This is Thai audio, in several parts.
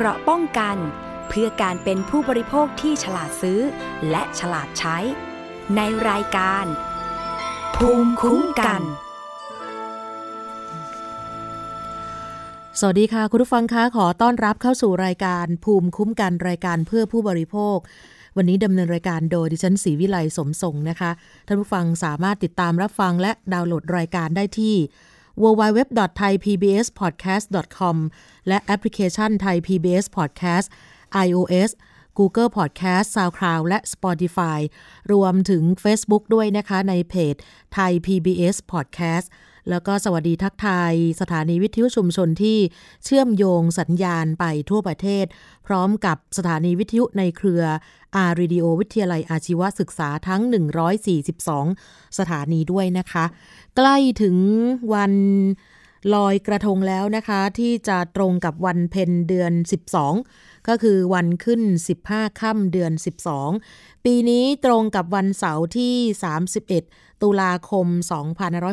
เกราะป้องกัน เพื่อการเป็นผู้บริโภคที่ฉลาดซื้อ และฉลาดใช้ ในรายการ ภูมิคุ้มกัน สวัสดีค่ะ คุณผู้ฟังคะขอต้อนรับเข้าสู่รายการ ภูมิคุ้มกันรายการเพื่อผู้บริโภควันนี้ดำเนินรายการโดยดิฉันศรีวิไลสมทรงนะคะ ท่านผู้ฟังสามารถติดตามรับฟังและดาวน์โหลดรายการได้ที่ www.thaipbspodcast.com และแอปพลิเคชัน Thai PBS Podcast iOS Google Podcast SoundCloud และ Spotify รวมถึง Facebook ด้วยนะคะในเพจ Thai PBS Podcast แล้วก็สวัสดีทักทายสถานีวิทยุชุมชนที่เชื่อมโยงสัญญาณไปทั่วประเทศ พร้อมกับสถานีวิทยุในเครือ R-Radio วิทยาลัยอาชีวศึกษาทั้ง 142 สถานีด้วยนะคะ ใกล้ถึงวันลอยกระทงแล้วนะคะ ที่จะตรงกับวันเพ็ญเดือน 12 ก็คือวันขึ้น 15 ค่ำเดือน 12 ปีนี้ตรงกับวันเสาร์ที่ 31 ตุลาคม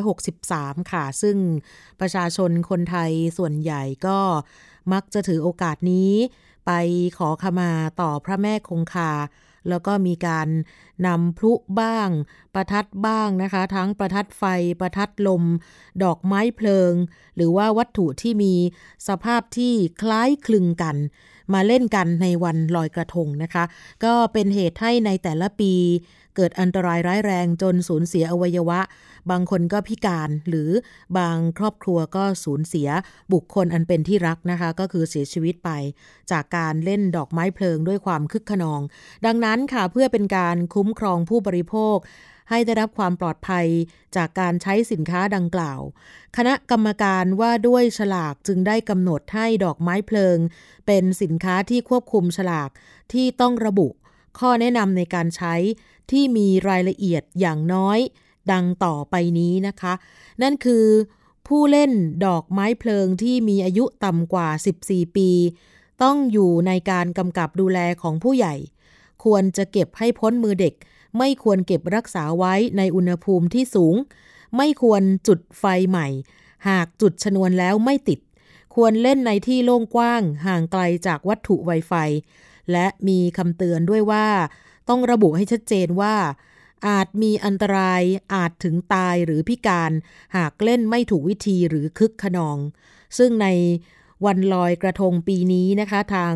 2563 ค่ะ ซึ่งประชาชนคนไทยส่วนใหญ่ก็มักจะถือโอกาสนี้ ไปขอขมาต่อพระแม่คงคา แล้วก็มีการนำพลุบ้าง ประทัดบ้างนะคะ ทั้งประทัดไฟ ประทัดลม ดอกไม้เพลิง หรือว่าวัตถุที่มีสภาพที่คล้ายคลึงกัน มาเล่นกันในวันลอยกระทงนะคะ ก็เป็นเหตุให้ในแต่ละปี เกิดอันตรายร้ายแรงจนสูญเสียอวัยวะ บางคนก็พิการหรือบางครอบครัวก็สูญเสียบุคคลอันเป็นที่รักนะคะ ก็คือเสียชีวิตไป จากการเล่นดอกไม้เพลิงด้วยความคึกขนอง ดังนั้นค่ะเพื่อเป็นการคุ้มครองผู้บริโภคให้ได้รับความปลอดภัยจากการใช้สินค้าดังกล่าว คณะกรรมการว่าด้วยฉลากจึงได้กำหนดให้ดอกไม้เพลิง เป็นสินค้าที่ควบคุมฉลากที่ต้องระบุ ข้อแนะนำในการใช้ ที่มีรายละเอียดอย่างน้อยดังต่อไปนี้นะคะ นั่นคือผู้เล่นดอกไม้เพลิงที่มีอายุต่ำกว่า 14 ปี ต้องอยู่ในการกำกับดูแลของผู้ใหญ่ ควรจะเก็บให้พ้นมือเด็ก ไม่ควรเก็บรักษาไว้ในอุณหภูมิที่สูง ไม่ควรจุดไฟใหม่ หากจุดชนวนแล้วไม่ติด ควรเล่นในที่โล่งกว้างห่างไกลจากวัตถุไวไฟ และมีคำเตือนด้วยว่า ต้องระบุให้ชัดเจนว่า อาจมีอันตรายอาจถึงตายหรือพิการ หากเล่นไม่ถูกวิธีหรือคึกขนอง ซึ่งในวันลอยกระทงปีนี้นะคะ ทาง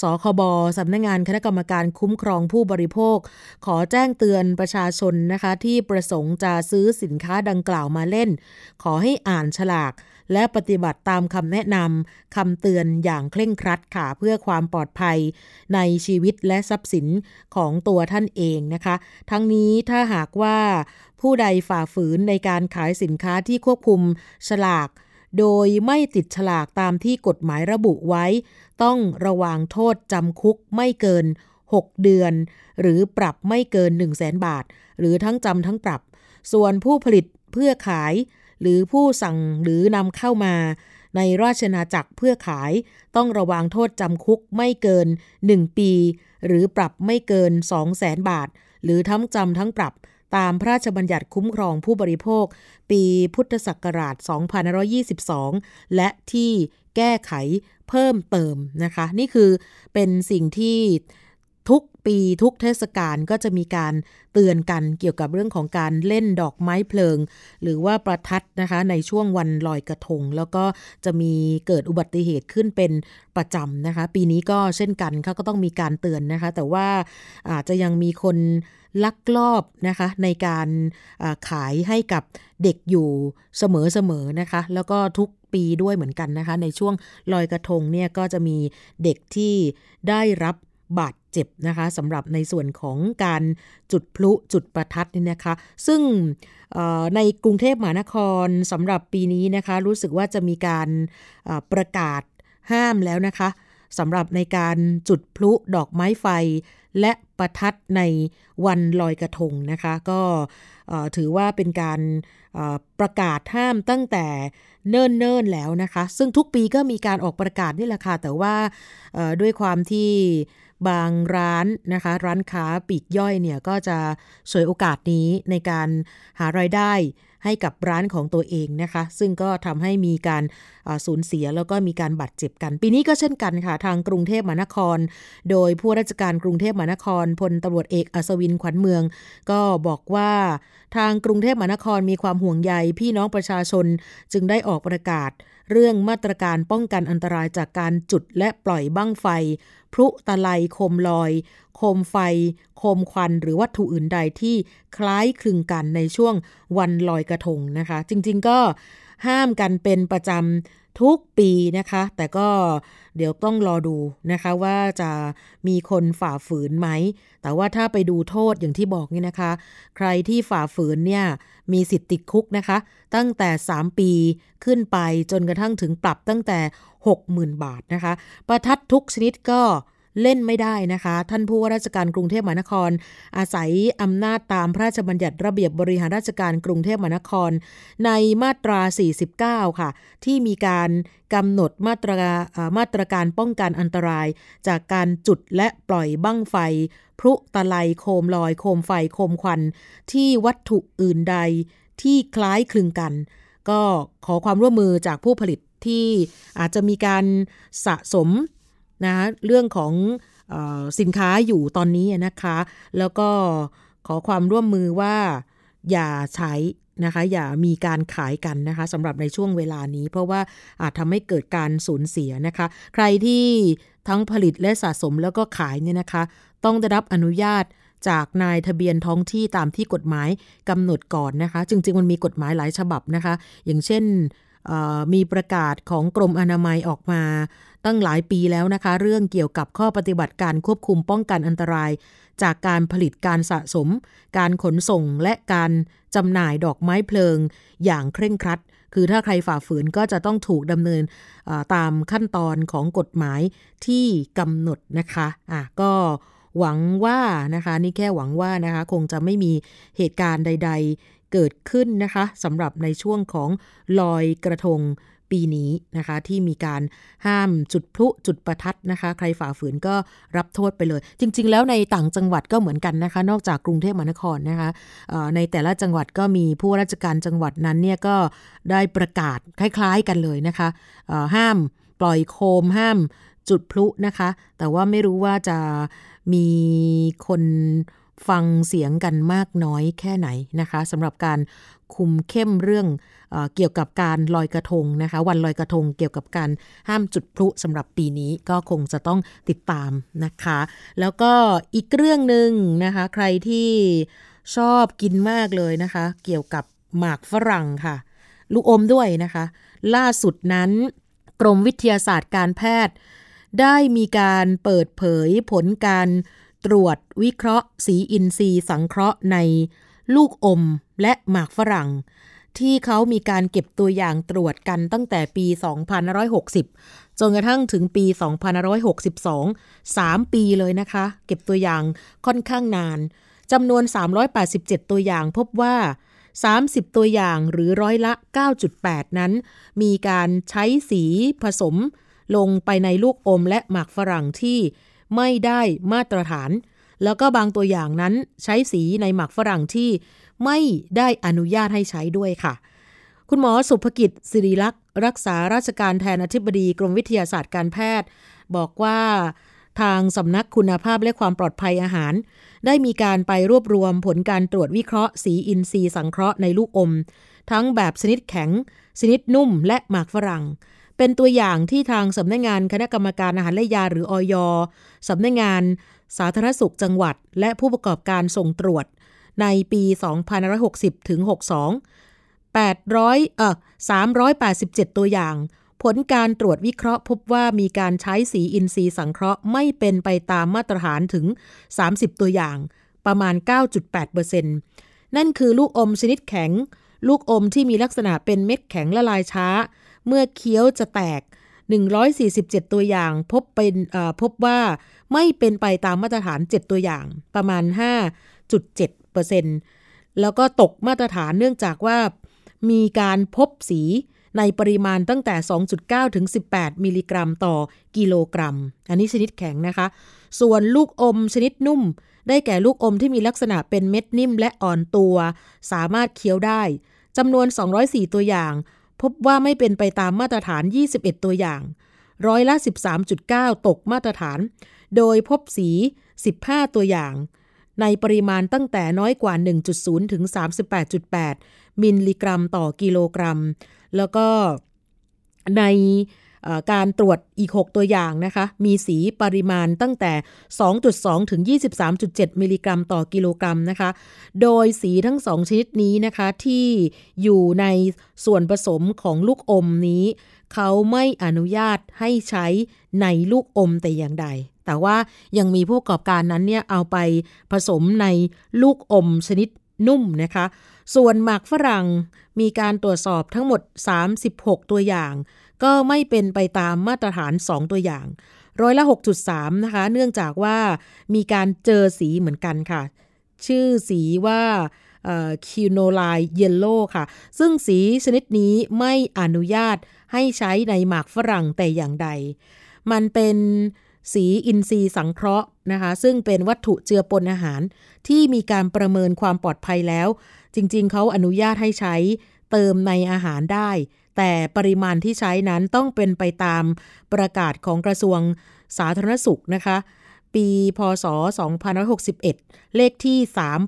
สคบสำนักงงานคณะกรรมการคุ้มครองผู้บริโภค ขอแจ้งเตือนประชาชนนะคะ ที่ประสงค์จะซื้อสินค้าดังกล่าวมาเล่น ขอให้อ่านฉลาก และปฏิบัติตามคำแนะนำคำเตือนอย่างเคร่งครัดค่ะเพื่อความปลอดภัยในชีวิตและทรัพย์สินของตัวท่านเองนะคะ ทั้งนี้ถ้าหากว่าผู้ใดฝ่าฝืนในการขายสินค้าที่ควบคุมฉลากโดยไม่ติดฉลากตามที่กฎหมายระบุไว้ ต้องระวางโทษจำคุกไม่เกิน 6 เดือน หรือปรับไม่เกิน 1 0 0 0 0แบาท หรือทั้งจำทั้งปรับ ส่วนผู้ผลิตเพื่อขาย หรือผู้สั่งหรือนำเข้ามาในราชนาจักรเพื่อขายต้องระวางโทษจำคุกไม่เกิน 1 ปี หรือปรับไม่เกิน 2 0 0แสนบาท หรือทั้งจำทั้งปรับตามพระราชบัญญัติคุ้มครองผู้บริโภค ปีพุทธศักราช 2522 และที่แก้ไขเพิ่มเติมนะคะ นี่คือเป็นสิ่งที่ ปีทุกเทศกาลก็จะมีการเตือนกันเกี่ยวกับเรื่องของการเล่นดอกไม้เพลิง หรือว่าประทัดนะคะในช่วงวันลอยกระทง แล้วก็จะมีเกิดอุบัติเหตุขึ้นเป็นประจำนะคะ ปีนี้ก็เช่นกันเขาก็ต้องมีการเตือนนะคะ แต่ว่าอาจจะยังมีคนลักลอบนะคะในการขายให้กับเด็กอยู่เสมอๆนะคะ แล้วก็ทุกปีด้วยเหมือนกันนะคะ ในช่วงลอยกระทงเนี่ยก็จะมีเด็กที่ได้รับบาด เจ็บนะคะสำหรับในส่วนของการจุดพลุจุดประทัดนี่นะคะ ซึ่งในกรุงเทพมหานครสำหรับปีนี้นะคะ รู้สึกว่าจะมีการประกาศห้ามแล้วนะคะสำหรับในการจุดพลุดอกไม้ไฟ และประทัดในวันลอยกระทงนะคะ ก็ถือว่าเป็นการประกาศห้ามตั้งแต่เนิ่นๆแล้วนะคะ ซึ่งทุกปีก็มีการออกประกาศนี่แหละค่ะแต่ว่าด้วยความที่ บางร้านนะคะ ร้านค้าปีกย่อยเนี่ยก็จะสวยโอกาสนี้ในการหารายได้ให้กับร้านของตัวเองนะคะ ซึ่งก็ทำให้มีการสูญเสียแล้วก็มีการบาดเจ็บกัน ปีนี้ก็เช่นกันค่ะ ทางกรุงเทพมหานคร โดยผู้ราชการกรุงเทพมหานครพลตำรวจเอกอัศวินขวัญเมือง ก็บอกว่าทางกรุงเทพมหานครมีความห่วงใยพี่น้องประชาชนจึงได้ออกประกาศ เรื่องมาตรการป้องกันอันตรายจากการจุดและปล่อยบั้งไฟ พลุตะไลโคมลอย โคมไฟ โคมควัน หรือวัตถุอื่นใดที่คล้ายคลึงกันในช่วงวันลอยกระทงนะคะ จริงๆก็ห้ามกันเป็นประจำ ทุกปีนะคะ แต่ก็เดี๋ยวต้องรอดูนะคะว่าจะมีคนฝ่าฝืนไหม แต่ว่าถ้าไปดูโทษอย่างที่บอกนี่นะคะ ใครที่ฝ่าฝืนเนี่ยมีสิทธิ์ติดคุกนะคะ ตั้งแต่ 3 ปีขึ้นไปจนกระทั่งถึงปรับตั้งแต่ 60,000 บาทนะคะ ประทัดทุกชนิดก็ เล่นไม่ได้นะคะ ท่านผู้ว่าราชการกรุงเทพมหานคร อาศัยอำนาจตามพระราชบัญญัติระเบียบบริหารราชการกรุงเทพมหานคร ในมาตรา 49 ค่ะ ที่มีการกำหนดมาตรามาตรการป้องกันอันตราย จากการจุดและปล่อยบั้งไฟ พลุตะไลโคมลอยโคมไฟโคมควัน ที่วัตถุอื่นใดที่คล้ายคลึงกัน ก็ขอความร่วมมือจากผู้ผลิตที่อาจจะมีการสะสม นะคะเรื่องของอสินค้าอยู่ตอนนี้นะคะ แล้วก็ขอความร่วมมือว่าอย่าใช้นะคะอย่ามีการขายกันนะคะสำหรับในช่วงเวลานี้ เพราะว่าอาจทำให้เกิดการสูญเสียนะคะ ใครที่ทั้งผลิตและสะสมแล้วก็ขายเนี่ยนะคะ ต้องได้รับอนุญาตจากนายทะเบียนท้องที่ตามที่กฎหมายกำหนดก่อนนะคะ จริง ๆ มันมีกฎหมายหลายฉบับนะคะ อย่างเช่นมีประกาศของกรมอนามัยออกมา ตั้งหลายปีแล้วนะคะ เรื่องเกี่ยวกับข้อปฏิบัติการควบคุมป้องกันอันตราย จากการผลิตการสะสม การขนส่งและการจำหน่ายดอกไม้เพลิง อย่างเคร่งครัด คือถ้าใครฝ่าฝืนก็จะต้องถูกดำเนินตามขั้นตอนของกฎหมายที่กำหนดนะคะอะก็หวังว่านะคะนี่แค่หวังว่านะคะคงจะไม่มีเหตุการณ์ใด ๆ เกิดขึ้นนะคะสำหรับในช่วงของลอยกระทง ปีนี้นะคะ ที่มีการห้ามจุดพลุจุดประทัดนะคะ ใครฝ่าฝืนก็รับโทษไปเลย จริง ๆ แล้วในต่างจังหวัดก็เหมือนกันนะคะ นอกจากกรุงเทพมหานครนะคะในแต่ละจังหวัดก็มีผู้ราชการจังหวัดนั้นเนี่ยก็ได้ประกาศคล้าย ๆกันเลยนะคะห้ามปล่อยโคมห้ามจุดพลุนะคะ แต่ว่าไม่รู้ว่าจะมีคนฟังเสียงกันมากน้อยแค่ไหนนะคะสำหรับการ คุมเข้มเรื่องเอเกี่ยวกับการลอยกระทงนะคะ วันลอยกระทงเกี่ยวกับการห้ามจุดพลุสำหรับปีนี้ก็คงจะต้องติดตามนะคะ แล้วก็อีกเรื่องหนึ่งนะคะ ใครที่ชอบกินมากเลยนะคะ เกี่ยวกับหมากฝรั่งค่ะ ลูกอมด้วยนะคะ ล่าสุดนั้น กรมวิทยาศาสตร์การแพทย์ ได้มีการเปิดเผยผลการตรวจวิเคราะห์ สีอินทรีย์สังเคราะห์ใน ลูกอมและหมากฝรั่ง ที่เขามีการเก็บตัวอย่างตรวจกันตั้งแต่ปี 2560 จนกระทั่งถึงปี 2562 3 ปีเลยนะคะ เก็บตัวอย่างค่อนข้างนานจำนวน 387 ตัวอย่างพบว่า 30 ตัวอย่างหรือร้อยละ 9.8 นั้น มีการใช้สีผสมลงไปในลูกอมและหมากฝรั่งที่ไม่ได้มาตรฐาน แล้วก็บางตัวอย่างนั้นใช้สีในหมักฝรั่งที่ไม่ได้อนุญาตให้ใช้ด้วยค่ะ คุณหมอสุภกิจสิริลักษ์ รักษาราชการแทนอธิบดีกรมวิทยาศาสตร์การแพทย์ บอกว่าทางสำนักคุณภาพและความปลอดภัยอาหาร ได้มีการไปรวบรวมผลการตรวจวิเคราะห์สีอินทรีย์สังเคราะห์ในลูกอม ทั้งแบบชนิดแข็ง ชนิดนุ่ม และหมากฝรั่ง เป็นตัวอย่างที่ทางสำนักงงานคณะกรรมการอาหารและยาหรืออยสำนักงงาน สาธารณสุขจังหวัด และผู้ประกอบการส่งตรวจในปี2560ถึง62 800เอ่อ387 ตัวอย่าง ผลการตรวจวิเคราะห์พบว่ามีการใช้สีอินทรีย์สังเคราะห์ไม่เป็นไปตามมาตรฐานถึง 30 ตัวอย่าง ประมาณ 9.8%นั่นคือลูกอมชนิดแข็ง ลูกอมที่มีลักษณะเป็นเม็ดแข็งละลายช้า เมื่อเคี้ยวจะแตก 147 ตัวอย่าง พบเป็นพบว่าไม่เป็นไปตามมาตรฐาน 7 ตัวอย่างประมาณ 5.7%แล้วก็ตกมาตรฐานเนื่องจากว่ามีการพบสีในปริมาณตั้งแต่ 2.9 ถึง 18 มิลลิกรัมต่อกิโลกรัม อันนี้ชนิดแข็งนะคะ ส่วนลูกอมชนิดนุ่ม ได้แก่ลูกอมที่มีลักษณะเป็นเม็ดนิ่มและอ่อนตัว สามารถเคี้ยวได้จำนวน 204 ตัวอย่าง พบว่าไม่เป็นไปตามมาตรฐาน 21 ตัวอย่าง ร้อยละ 13.9 ตกมาตรฐาน โดยพบสี 15 ตัวอย่าง ในปริมาณตั้งแต่น้อยกว่า 1.0 ถึง 38.8 มิลลิกรัมต่อกิโลกรัม แล้วก็ใน การตรวจอีก 6 ตัวอย่างนะคะ มีสีปริมาณตั้งแต่ 2.2 ถึง 23.7 มิลลิกรัมต่อกิโลกรัมนะคะ โดยสีทั้ง 2 ชนิดนี้นะคะที่อยู่ในส่วนผสมของลูกอมนี้ เขาไม่อนุญาตให้ใช้ในลูกอมแต่อย่างใด แต่ว่ายังมีผู้ประกอบการนั้นเนี่ยเอาไปผสมในลูกอมชนิดนุ่มนะคะ ส่วนหมากฝรั่งมีการตรวจสอบทั้งหมด 36 ตัวอย่าง ก็ไม่เป็นไปตามมาตรฐาน 2 ตัวอย่าง ร้อยละ 6.3 นะคะ เนื่องจากว่ามีการเจอสีเหมือนกันค่ะ ชื่อสีว่าคิวโนไลเยลโล่ค่ะ ซึ่งสีชนิดนี้ไม่อนุญาตให้ใช้ในหมากฝรั่งแต่อย่างใด มันเป็นสีอินทรีย์สังเคราะห์นะคะ ซึ่งเป็นวัตถุเจือปนอาหารที่มีการประเมินความปลอดภัยแล้ว จริงๆ เขาอนุญาตให้ใช้เติมในอาหารได้ แต่ปริมาณที่ใช้นั้นต้องเป็นไปตามประกาศของกระทรวงสาธารณสุขนะคะ ปีพศ 2561 เลขที่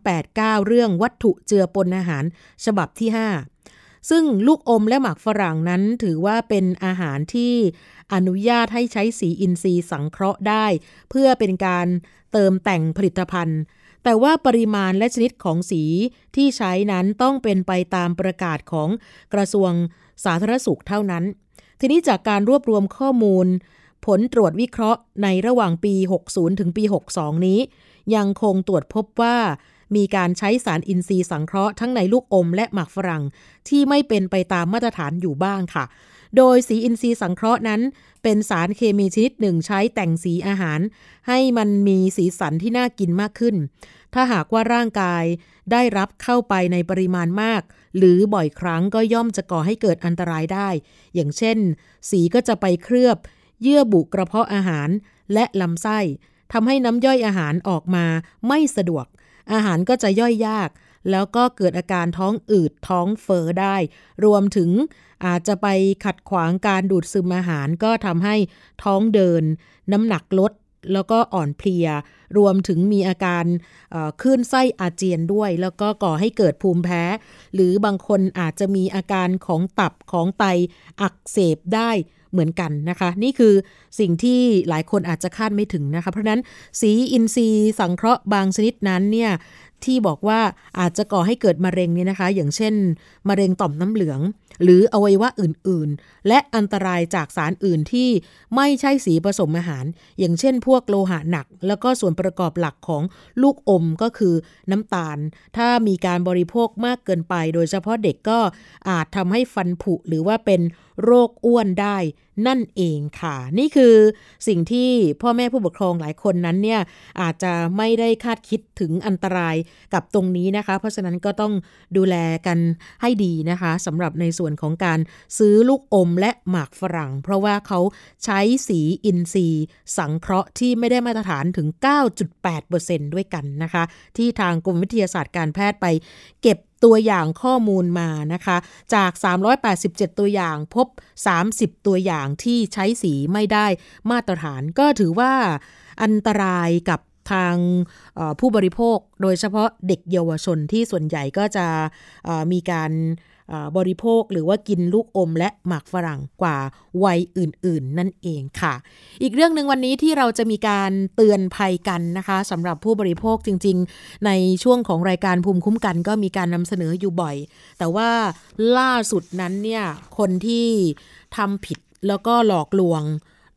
389 เรื่องวัตถุเจือปนอาหารฉบับที่ 5 ซึ่งลูกอมและหมากฝรั่งนั้นถือว่าเป็นอาหารที่อนุญาตให้ใช้สีอินทรีย์สังเคราะห์ได้ เพื่อเป็นการเติมแต่งผลิตภัณฑ์แต่ว่าปริมาณและชนิดของสีที่ใช้นั้นต้องเป็นไปตามประกาศของกระทรวง สาธารณสุขเท่านั้น ทีนี้จากการรวบรวมข้อมูล ผลตรวจวิเคราะห์ในระหว่างปี 60 ถึงปี 62 นี้ ยังคงตรวจพบว่ามีการใช้สารอินทรีย์สังเคราะห์ทั้งในลูกอมและหมากฝรั่ง ที่ไม่เป็นไปตามมาตรฐานอยู่บ้างค่ะ โดยสีอินทรีย์สังเคราะห์นั้น เป็นสารเคมีชนิดหนึ่งใช้แต่งสีอาหาร ให้มันมีสีสันที่น่ากินมากขึ้น ถ้าหากว่าร่างกายได้รับเข้าไปในปริมาณมาก หรือบ่อยครั้งก็ย่อมจะก่อให้เกิดอันตรายได้ อย่างเช่น สีก็จะไปเคลือบ เยื่อบุกระเพาะอาหารและลำไส้ทำให้น้ำย่อยอาหารออกมาไม่สะดวก อาหารก็จะย่อยยาก แล้วก็เกิดอาการท้องอืดท้องเฟอ้อได้ รวมถึงอาจจะไปขัดขวางการดูดซึมอาหารก็ทำให้ท้องเดิน น้ำหนักลด แล้วก็อ่อนเพลีย รวมถึงมีอาการคลื่นไส้อาเจียนด้วย แล้วก็ก่อให้เกิดภูมิแพ้ หรือบางคนอาจจะมีอาการของตับของไตอักเสบได้เหมือนกันนะคะ นี่คือสิ่งที่หลายคนอาจจะคาดไม่ถึงนะคะ เพราะนั้นสีอินทรีย์สังเคราะห์บางชนิดนั้นเนี่ยที่บอกว่าอาจจะก่อให้เกิดมะเร็งเนี่ยนะคะ อย่างเช่น มะเร็งต่อมน้ำเหลือง หรืออวัยวะอื่นๆ และอันตรายจากสารอื่นที่ไม่ใช่สีผสมอาหาร อย่างเช่นพวกโลหะหนัก แล้วก็ส่วนประกอบหลักของลูกอมก็คือน้ำตาล ถ้ามีการบริโภคมากเกินไป โดยเฉพาะเด็กก็อาจทำให้ฟันผุหรือว่าเป็นโรคอ้วนได้นั่นเองค่ะ นี่คือสิ่งที่พ่อแม่ผู้ปกครองหลายคนนั้นเนี่ยอาจจะไม่ได้คาดคิดถึงอันตรายกับตรงนี้นะคะ เพราะฉะนั้นก็ต้องดูแลกันให้ดีนะคะสำหรับในส่วนวนของการซื้อลูกอมและหมากฝรั่ง เพราะว่าเขาใช้สีอินทรีย์ สังเคราะห์ที่ไม่ได้มาตรฐานถึง 9.8%ด้วยกันนะคะ ที่ทางกรมวิทยาศาสตร์การแพทย์ไป เก็บตัวอย่างข้อมูลมานะคะ จาก 387 ตัวอย่างพบ 30 ตัวอย่างที่ใช้สีไม่ได้มาตรฐาน ก็ถือว่าอันตรายกับทางผู้บริโภคโดยเฉพาะเด็กเยาวชนที่ส่วนใหญ่ก็จะมีการ บริโภคหรือว่ากินลูกอมและหมากฝรั่งกว่าวัยอื่น ๆ นั่นเองค่ะ อีกเรื่องหนึ่งวันนี้ที่เราจะมีการเตือนภัยกันนะคะสำหรับผู้บริโภคจริง ๆ ในช่วงของรายการภูมิคุ้มกันก็มีการนำเสนออยู่บ่อย แต่ว่าล่าสุดนั้นเนี่ยคนที่ทำผิดแล้วก็หลอกลวง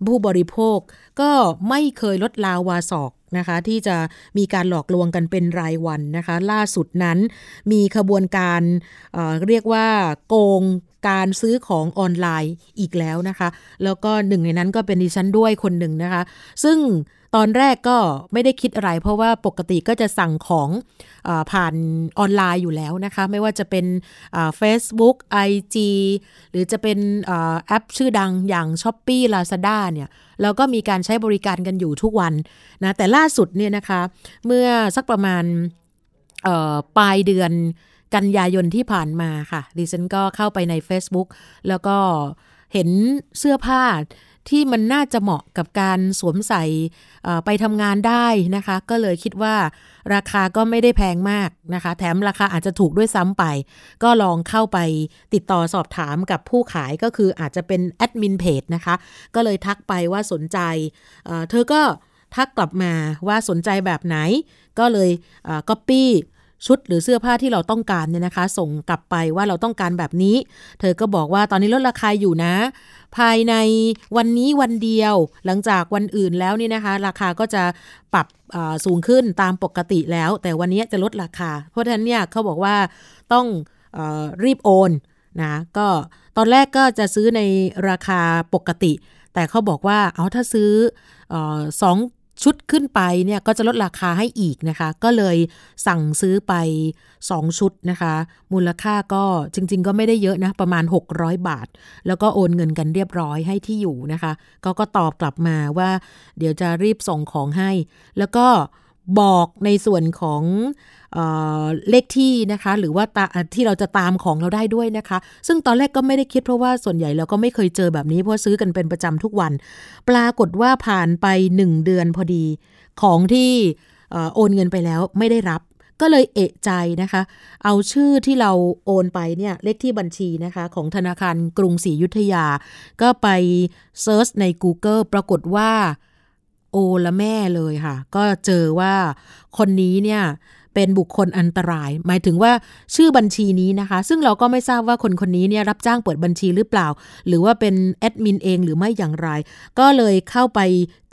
ผู้บริโภคก็ไม่เคยลดลาวาศอก นะคะที่จะมีการหลอกลวงกันเป็นรายวันนะคะ ล่าสุดนั้นมีขบวนการเเรียกว่าโกงการซื้อของออนไลน์อีกแล้วนะคะ แล้วก็หนึ่งในนั้นก็เป็นดิฉันด้วยคนหนึ่งนะคะ ซึ่ง ตอนแรกก็ไม่ได้คิดอะไร เพราะว่าปกติก็จะสั่งของอผ่านออนไลน์อยู่แล้วนะคะ ไม่ว่าจะเป็นเฟซบุ๊กไอจีหรือจะเป็นแอปชื่อดังอย่าง s h อ p e e Lazada เนี่ยเราก็มีการใช้บริการกันอยู่ทุกวันนะแต่ล่าสุดเนี่ยนะคะเมื่อสักประมาณปลายเดือนกันยายนที่ผ่านมาค่ะดิฉันก็เข้าไปใน Facebook แล้วก็เห็นเสื้อผ้า ที่มันน่าจะเหมาะกับการสวมใส่ไปทำงานได้นะคะ ก็เลยคิดว่าราคาก็ไม่ได้แพงมากนะคะ แถมราคาอาจจะถูกด้วยซ้ำไป ก็ลองเข้าไปติดต่อสอบถามกับผู้ขายก็คืออาจจะเป็นแอดมินเพจนะคะ ก็เลยทักไปว่าสนใจเธอก็ทักกลับมาว่าสนใจแบบไหน ก็เลยก๊อปปี้ ชุดหรือเสื้อผ้าที่เราต้องการเนี่ยนะคะ ส่งกลับไปว่าเราต้องการแบบนี้ เธอก็บอกว่าตอนนี้ลดราคาอยู่นะ ภายในวันนี้วันเดียว หลังจากวันอื่นแล้วนี่นะคะ ราคาก็จะปรับสูงขึ้นตามปกติแล้ว แต่วันนี้จะลดราคา เพราะฉะนั้นเนี่ยเขาบอกว่าต้องอรีบโอนนะก็ตอนแรกก็จะซื้อในราคาปกติ แต่เขาบอกว่าเอาถ้าซื้อสอง ชุดขึ้นไปเนี่ยก็จะลดราคาให้อีกนะคะ ก็เลยสั่งซื้อไป 2 ชุดนะคะ มูลค่าก็จริง ๆ ก็ไม่ได้เยอะนะ ประมาณ 600 บาท แล้วก็โอนเงินกันเรียบร้อยให้ที่อยู่นะคะ ก็ก็ตอบกลับมาว่า เดี๋ยวจะรีบส่งของให้ แล้วก็ บอกในส่วนของเอเลขที่นะคะ หรือว่าที่เราจะตามของเราได้ด้วยนะคะ ซึ่งตอนแรกก็ไม่ได้คิดเพราะว่าส่วนใหญ่เราก็ไม่เคยเจอแบบนี้เพราะซื้อกันเป็นประจำทุกวัน ปรากฏว่าผ่านไปหนึ่งเดือนพอดี ของที่โอนเงินไปแล้วไม่ได้รับก็เลยเอะใจนะคะ เอาชื่อที่เราโอนไปเนี่ยเลขที่บัญชีนะคะ ของธนาคารกรุงศรีอยุธยา ก็ไปเซิร์ชใน Google ปรากฏว่า โอละแม่เลยค่ะ ก็เจอว่าคนนี้เนี่ยเป็นบุคคลอันตราย หมายถึงว่าชื่อบัญชีนี้นะคะ ซึ่งเราก็ไม่ทราบว่าคนคนนี้เนี่ยรับจ้างเปิดบัญชีหรือเปล่า หรือว่าเป็นแอดมินเองหรือไม่อย่างไร ก็เลยเข้าไป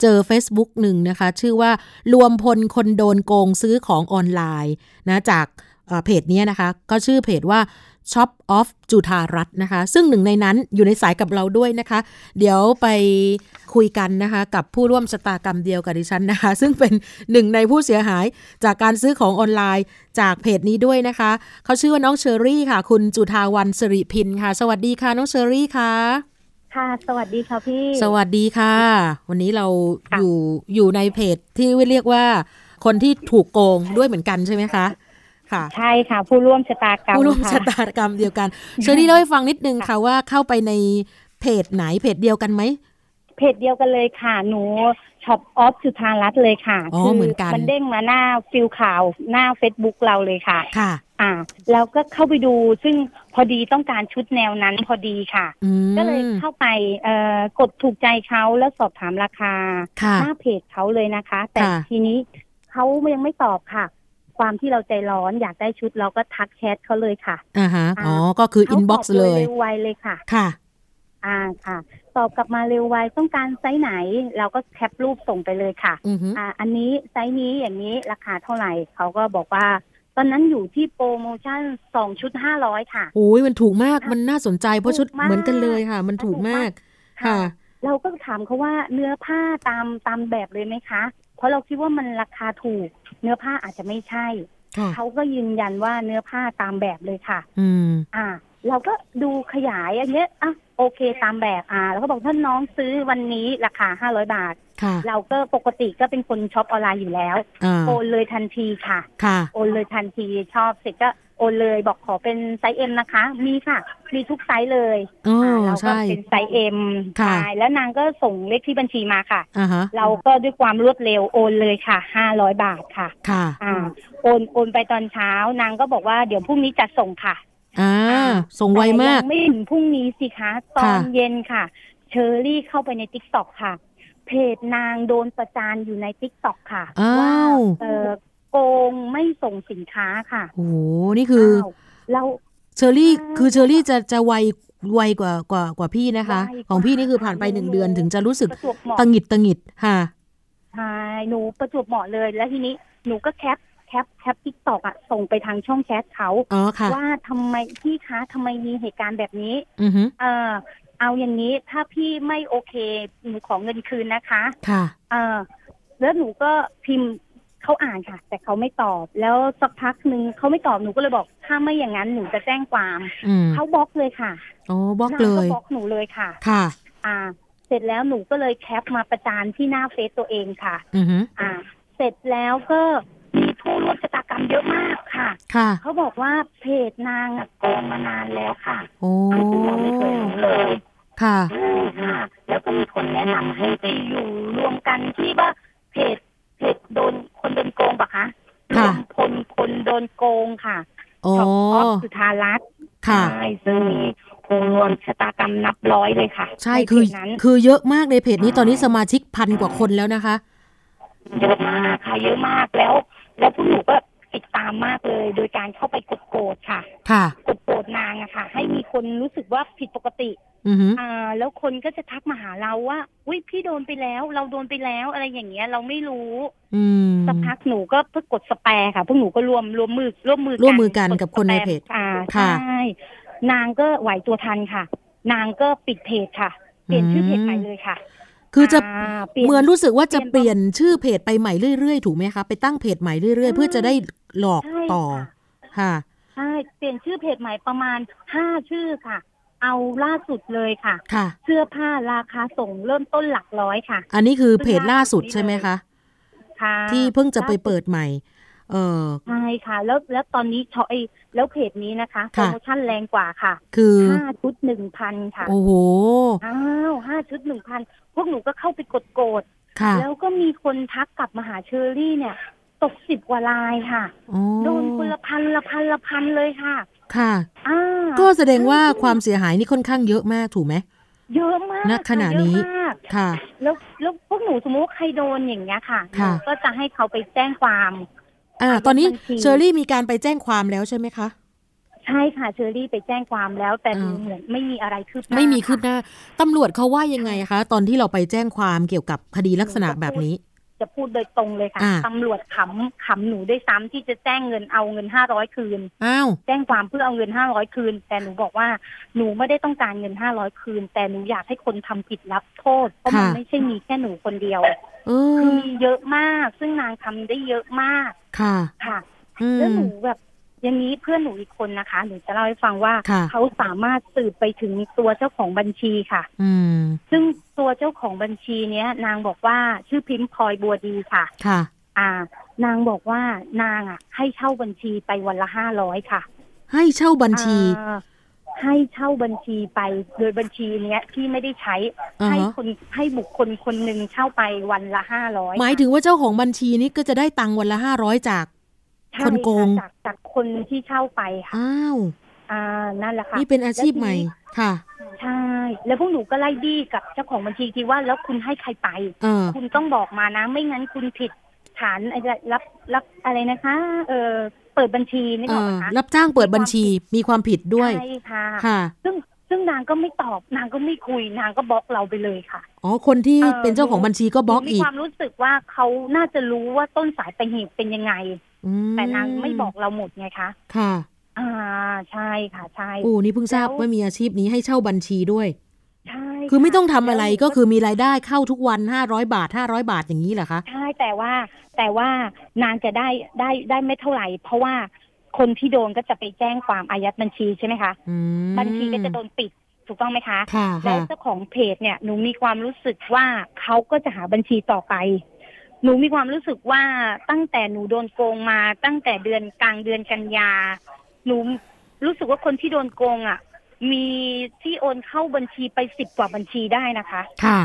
เจอ Facebook หนึ่งนะคะ ชื่อว่ารวมพลคนโดนโกงซื้อของออนไลน์นะจากเพจนี้นะคะ ก็ชื่อเพจว่า Shop of จุธารัตน์นะคะ ซึ่งหนึ่งในนั้นอยู่ในสายกับเราด้วยนะคะ เดี๋ยวไปคุยกันนะคะ กับผู้ร่วมชะตากรรมเดียวกับดิฉันนะคะ ซึ่งเป็นหนึ่งในผู้เสียหายจากการซื้อของออนไลน์จากเพจนี้ด้วยนะคะ เขาชื่อว่าน้องเชอรี่ค่ะ คุณจุธาวันสิริพินค่ะ สวัสดีค่ะ น้องเชอรี่ค่ะค่ะสวัสดีค่ะพี่ สวัสดีค่ะ วันนี้เราอยู่อยู่ในเพจที่เรียกว่า คนที่ถูกโกงด้วยเหมือนกันใช่ไหมคะ ค่ะ ใช่ค่ะ ผู้ร่วมชะตากรรมผู้ร่วมชะตากรรมเดียวกันเชอรี่เล่าให้ฟังนิดนึงค่ะว่าเข้าไปในเพจไหนเพจเดียวกันไหมเพจเดียวกันเลยค่ะ หนู Shop of Jutarat เลยค่ะอ๋อเหมือนกันมันเด้งมาหน้า feed ข่าวหน้าเฟซบุ๊กเราเลยค่ะ ค่ะ อ่าแล้วก็เข้าไปดูซึ่งพอดีต้องการชุดแนวนั้นพอดีค่ะ ก็เลยเข้าไปเอ่อกดถูกใจเขาแล้วสอบถามราคา หน้าเพจเขาเลยนะคะ แต่ทีนี้เขายังไม่ตอบค่ะ ความที่เราใจร้อนอยากได้ชุดเราก็ทักแชทเขาเลยค่ะอ่าฮะอ๋อก็คือ inbox เลยเร็วไวเลยค่ะ ค่ะอ่าค่ะ ตอบกลับมาเร็วไวต้องการไซส์ไหน เราก็แคปรูปส่งไปเลยค่ะอ่า อันนี้ไซส์นี้อย่างนี้ราคาเท่าไหร่เขาก็บอกว่า ตอนนั้นอยู่ที่โปรโมชั่นสองชุดห้าร้อยค่ะโอ้ยมันถูกมากมันน่าสนใจเพราะชุดเหมือนกันเลยค่ะ มันถูกมากค่ะ เราก็ถามเขาว่าเนื้อผ้าตามตามแบบเลยไหมคะ เพราะเราคิดว่ามันราคาถูก เนื้อผ้าอาจจะไม่ใช่ เขาก็ยืนยันว่าเนื้อผ้าตามแบบเลยค่ะ อืม อ่า เราก็ดูขยายอันเนี้ยอะโอเคตามแบบอ่า แล้วก็บอกถ้าน้องซื้อวันนี้ราคาห้าร้อยบาท เราก็ปกติก็เป็นคนช็อปออนไลน์อยู่แล้ว โอนเลยทันทีค่ะค่ะโอนเลยทันทีช็อปเสร็จก็ โอนเลยบอกขอเป็นไซส์ M นะคะ มีค่ะ มีทุกไซส์เลยเราก็เป็นไซส์ M ใช่แล้วนางก็ส่งเลขที่บัญชีมาค่ะ เราก็ด้วยความรวดเร็วโอนเลยค่ะห้าร้อยบาทค่ะ ค่ะอ่าโอนโอนไปตอนเช้านางก็บอกว่าเดี๋ยวพรุ่งนี้จะส่งค่ะ อ่า ส่งไวมากไม่ถึงพรุ่งนี้สิคะตอนเย็นค่ะ เชอรี่เข้าไปใน TikTok ค่ะเพจนางโดนประจานอยู่ใน TikTok ค่ะว่าเออ โกงไม่ส่งสินค้าค่ะโอ้โหนี่คือเราเชอรี่คือเชอรี่จะจะไวไวกว่ากว่ากว่าพี่นะคะ ของพี่นี่คือผ่านไปหนึ่งเดือนถึงจะรู้สึกตังหิดตังหิดค่ะใช่หนูประจวบเหมาะเลยแล้วทีนี้หนูก็แคปแคปแคป TikTok อะส่งไปทางช่องแชทเขาว่าทำไมพี่คะทำไมมีเหตุการณ์แบบนี้อือเออเอาอย่างนี้ถ้าพี่ไม่โอเคหนูขอเงินคืนนะคะ ค่ะ เออแล้วหนูก็พิมพ์ เขาอ่านค่ะ แต่เขาไม่ตอบ แล้วสักพักหนึ่งเขาไม่ตอบหนูก็เลยบอก ถ้าไม่อย่างนั้นหนูจะแจ้งความเขาบล็อกเลยค่ะอ๋อบล็อกเลยบล็อกหนูเลยค่ะ ค่ะ อ่า เสร็จแล้วหนูก็เลยแคปมาประจานที่หน้าเฟซตัวเองค่ะอืออ่า เสร็จแล้วก็มีรรวมชะตากรรมเยอะมากค่ะ ค่ะ เขาบอกว่าเพจนางอะโกงมานานแล้วค่ะโอ้คือเราไม่เคยรู้เลยค่ะใช่ค่ะ แล้วก็มีคนแนะนำให้ไปอยู่รวมกันที่ว่าเพจ เพจโดนคนโดนโกงปะคะรค่ะวมคนคนโดนโกงค่ะโอ้ช็อปออฟสุธารัตน์ค่ะใช่ซึ่งมีผู้รวมชะตากรรมนับร้อยเลยค่ะ ใช่นคือเพจนั้นคือเยอะมากในเพจนี้ตอนนี้สมาชิกพันกว่าคนแล้วนะคะเยอะมากค่ะเยอะมากแล้ว แล้วพวกหนูก็ติดตามมากเลย โดยการเข้าไปกดโกรธค่ะ ค่ะกดโกรธนางอะค่ะ ให้มีคนรู้สึกว่าผิดปกติ อือหืออ่า แล้วคนก็จะทักมาหาเราว่าอุ้ยพี่โดนไปแล้ว เราโดนไปแล้วอะไรอย่างเงี้ย เราไม่รู้ อืมสักพักหนูก็เพื่อกดสแปร์ค่ะพวกหนูก็รวมรวมมือร่วมมือร่วมมือกันดกับคนในสแปร์เพจอ่าค่ะใช่นางก็ไหวตัวทันค่ะ นางก็ปิดเพจค่ะ เปลี่ยนชื่อเพจใหม่เลยค่ะ คือจะาปลี่ยนเหมือนรู้สึกว่าจะเปเปลี่ลี่ยยนนชื่อเพจไปใหม่เรื่อยๆถูกไหมคะไปตั้งเพจใหม่เรื่อยๆ เพื่อจะได้หลอกใช่ต่อค่ะค่ะใช่เปลี่ยนชื่อเพจใหม่ประมาณห้าชื่อค่ะ เอาล่าสุดเลยค่ะค่ะ เสื้อผ้าราคาส่งเริ่มต้นหลักร้อยค่ะ อันนี้คือเพจล่าสุดใช่ไหมคะค่ะที่เพิ่งจะไปเปิดใหม่ เออใช่ค่ะ แล้วแล้วตอนนี้ชอยแล้วเพจนี้นะคะโปรค่ะโมชั่นแรงกว่าค่ะ คือห้าชุดหนึ่งพันค่ะ โอ้โหอ้าวห้าชุดหนึ่งพันพวกหนูก็เข้าไปกดโกรธค่ะแล้วก็มีคนทักกลับมาหาเชอรี่เนี่ย ตกสิบกว่าลายค่ะโอ้โดนคนละพันละพันละพันเลยค่ะ ค่ะอ่าก็แสดงว่าความเสียหายนี่ค่อนข้างเยอะมากถูกไหมเยอะมากณขณะนี้เยอะมากค่ะ แล้วแล้วพวกหนูสมมติว่าใครโดนอย่างเงี้ยค่ะค่ะหนูก็จะให้เขาไปแจ้งความ อ่าอายัดตอนนี้บัญชีเชอรี่มีการไปแจ้งความแล้วใช่ไหมคะใช่ค่ะเชอรี่ไปแจ้งความแล้ว แต่ดูอ่าเหมือนไม่มีอะไรคืบหน้าไม่มีคืบหค่ะน้าตำรวจเขาว่ายังไงคะ ตอนที่เราไปแจ้งความเกี่ยวกับคดีลักษณะแบบนี้ จะพูดโดยตรงเลยค่ะอ่าตำรวจขำขำหนูด้วยซ้ำที่จะแจ้งเงินเอาเงินห้าร้อยคืนอ้าวแจ้งความเพื่อเอาเงินห้าร้อยคืน แต่หนูบอกว่าหนูไม่ได้ต้องการเงินห้าร้อยคืน แต่หนูอยากให้คนทำผิดรับโทษเพราะมันค่ะไม่ใช่มีแค่หนูคนเดียวเอคืออมีเยอะมาก ซึ่งนางทำได้เยอะมากค่ะค่ะอืแล้วมหนูแบบ อย่างนี้เพื่อนหนูอีกคนนะคะหนูจะเล่าให้ฟังว่าค่ะ เขาสามารถสืบไปถึงตัวเจ้าของบัญชีค่ะ อืม ซึ่งตัวเจ้าของบัญชีเนี้ย นางบอกว่าชื่อพิมพ์พลอยบัวดีค่ะ ค่ะ อ่า นางบอกว่านางอะ ให้เช่าบัญชีไปวันละห้าร้อยค่ะให้เช่าบัญชีอ่าให้เช่าบัญชีไปโดยบัญชีเนี้ยที่ไม่ได้ใช้ อ่าให้ฮะคนให้บุคคลคนหนึ่งเช่าไปวันละห้าร้อยหมายถึงว่าเจ้าของบัญชีนี้ก็จะได้ตังค์วันละห้าร้อยจาก คนโกงจากจากคนที่เช่าไปค่ะอ้าวอ่านั่นแหละค่ะนี่เป็นอาชีพใหม่ค่ะ ใช่ แล้วพวกหนูก็ไล่ดี้กับเจ้าของบัญชีทีว่าแล้วคุณให้ใครไปเออคุณต้องบอกมานะ ไม่งั้นคุณผิดฐานอะไรรับรับอะไรนะคะ เออเปิดบัญชีนี่เอบอกอนะคะรับจ้างเปิดบัญชีมีความผิดด้วยใช่ค่ะค่ะ ซึ่งซึ่งนางก็ไม่ตอบนางก็ไม่คุยนางก็บล็อกเราไปเลยค่ะอ๋อคนที่เออเป็นเจ้าของบัญชีก็บล็อกมีอีกความรู้สึกว่าเขาน่าจะรู้ว่าต้นสายปลายเหตุเป็นยังไงอืม แต่นางไม่บอกเราหมดไงคะค่ะ อ่าใช่ค่ะใช่โอ้นี่เพิ่งทราบแล้วว่ามีอาชีพนี้ให้เช่าบัญชีด้วยใช่คือไม่ต้องทำอะไรแล้วก็คือมีรายได้เข้าทุกวันห้าร้อยบาทห้าร้อยบาทอย่างนี้เหรอคะใช่แต่ว่าแต่ว่านางจะได้ได้ได้ไม่เท่าไหร่ เพราะว่าคนที่โดนก็จะไปแจ้งความอายัดบัญชีใช่ไหมคะอืมบัญชีก็จะโดนปิดถูกต้องไหมคะค่ะแล้ค่ะวเจ้าของเพจเนี่ยหนูมีความรู้สึกว่าเขาก็จะหาบัญชีต่อไป หนูมีความรู้สึกว่าตั้งแต่หนูโดนโกงมาตั้งแต่เดือนกลางเดือนกันยา หนูรู้สึกว่าคนที่โดนโกงอะ มีที่โอนเข้าบัญชีไปสิบกว่าบัญชีได้นะคะ ค่ะ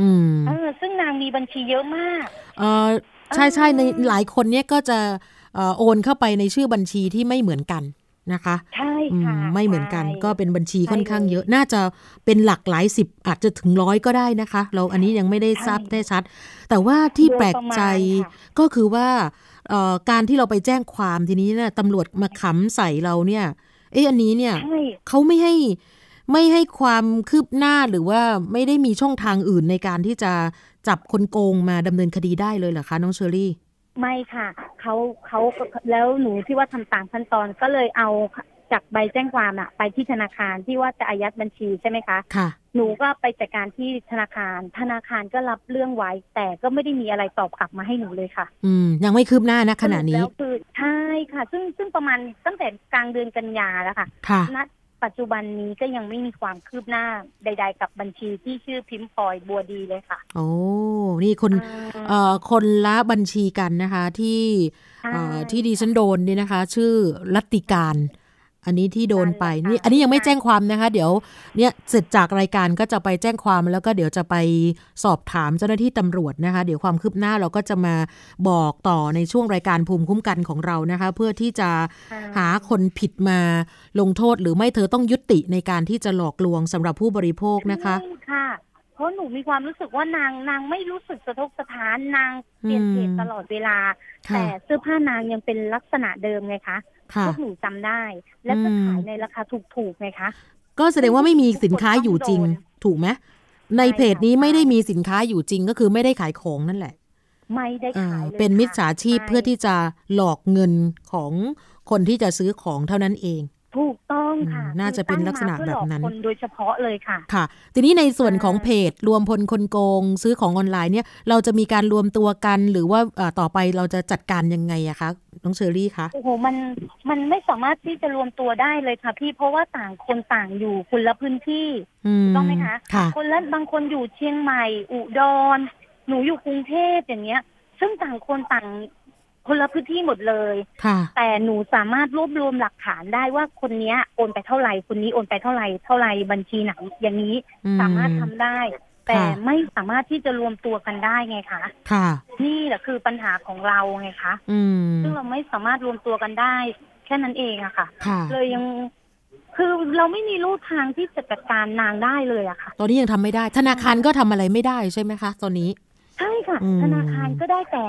อืมเออซึ่งนางมีบัญชีเยอะมาก เออใช่ใช่ในหลายคนเนี่ยก็จะเอ่อโอนเข้าไปในชื่อบัญชีที่ไม่เหมือนกัน นะคะ ใช่อืค่ะมไม่เหมือนกันใช่ก็เป็นบัญชีใช่ค่อนข้างเลยเยอะน่าจะเป็นหลักหลายสิบอาจจะถึงร้อยก็ได้นะคะ เราอันนี้ยังไม่ได้ใช่ทราบได้ชัด แต่ว่าที่โดยแปลกใจประมาณค่ะก็คือว่าเอ่อการที่เราไปแจ้งความทีนี้เนี่ยตำรวจมาขำใส่เราเนี่ย เอ๊ะอันนี้เนี่ยใช่เขาไม่ให้ไม่ให้ความคืบหน้าหรือว่าไม่ได้มีช่องทางอื่นในการที่จะจับคนโกงมาดำเนินคดีได้เลยเหรอคะน้องเชอรี่ ไม่ค่ะเขาเขาแล้วหนูที่ว่าทำตามขั้นตอนก็เลยเอาจากใบแจ้งความอะไปที่ธนาคารที่ว่าจะอายัดบัญชีใช่ไหมคะค่ะ หนูก็ไปจัดการที่ธนาคาร ธนาคารก็รับเรื่องไว้ แต่ก็ไม่ได้มีอะไรตอบกลับมาให้หนูเลยค่ะ อืม ยังไม่คืบหน้านะขณะนี้แล้วคือใช่ค่ะ ซึ่งซึ่งประมาณตั้งแต่กลางเดือนกันยาแล้วค่ะค่ะณ ปัจจุบันนี้ก็ยังไม่มีความคืบหน้าใด ๆ กับบัญชีที่ชื่อพิมพ์พลอยบัวดีเลยค่ะ โอ้นี่คนเอ่อคนละบัญชีกันนะคะที่ที่ดีฉันโดนนี่นะคะ ชื่อรัติการ อันนี้ที่โดนไปนี่อันนี้ยังไม่แจ้งความนะคะ เดี๋ยวเนี่ยเสร็จจากรายการก็จะไปแจ้งความแล้วก็เดี๋ยวจะไปสอบถามเจ้าหน้าที่ตำรวจนะคะ เดี๋ยวความคืบหน้าเราก็จะมาบอกต่อในช่วงรายการภูมิคุ้มกันของเรานะคะ เพื่อที่จะหาคนผิดมาลงโทษ หรือไม่เธอต้องยุติในการที่จะหลอกลวงสำหรับผู้บริโภคนะคะค่ะเพราะหนูมีความรู้สึกว่านางนางไม่รู้สึกสะทกสะท้านนางเปลี่ยนเพจตลอดเวลา แต่เสื้อผ้านางยังเป็นลักษณะเดิมไงคะ พวกหนูจำได้ และก็ขายในราคาถูกๆไงคะ ก็แสดงว่าไม่มีสินค้าอยู่จริง ถูกไหมในเพจนี้ไม่ได้มีสินค้าอยู่จริงก็คือไม่ได้ขายของนั่นแหละ ไม่ได้ขายเป็นมิจฉาชีพเพื่อที่จะหลอกเงินของคนที่จะซื้อของเท่านั้นเองถูก ต้องค่ะน่าจะเป็นลักษณะแบบนั้นคนโดยเฉพาะเลยค่ะค่ะ ทีนี้ในส่วนของเพจรวมพลคนโกง ซื้อของออนไลน์เนี่ย เราจะมีการรวมตัวกันหรือว่าต่อไปเราจะจัดการยังไงอะคะน้องเชอรี่คะโอ้โหมันมันไม่สามารถที่จะรวมตัวได้เลยค่ะ พี่เพราะว่าต่างคนต่างอยู่คนละพื้นที่ต้องไหมคะคนละบางคนอยู่เชียงใหม่ อุดร หนูอยู่กรุงเทพอย่างเงี้ย ซึ่งต่างคนต่าง คนละพื้นที่หมดเลยแต่หนูสามารถรวบรวมหลักฐานได้ว่าคนนี้โอนไปเท่าไหร่คนนี้โอนไปเท่าไหร่เท่าไหร่บัญชีไหนอย่างนี้สามารถทำได้ แต่ไม่สามารถที่จะรวมตัวกันได้ไงคะค่ะ นี่แหละคือปัญหาของเราไงคะซึ่งเราไม่สามารถรวมตัวกันได้ แค่นั้นเองอะค่ะ เลยยังคือเราไม่มีรูทางที่จะจัดการนางได้เลยอะค่ะ ตอนนี้ยังทำไม่ได้ ธนาคารก็ทำอะไรไม่ได้ใช่ไหมคะ ตอนนี้ ใช่ค่ะ ธนาคารก็ได้แต่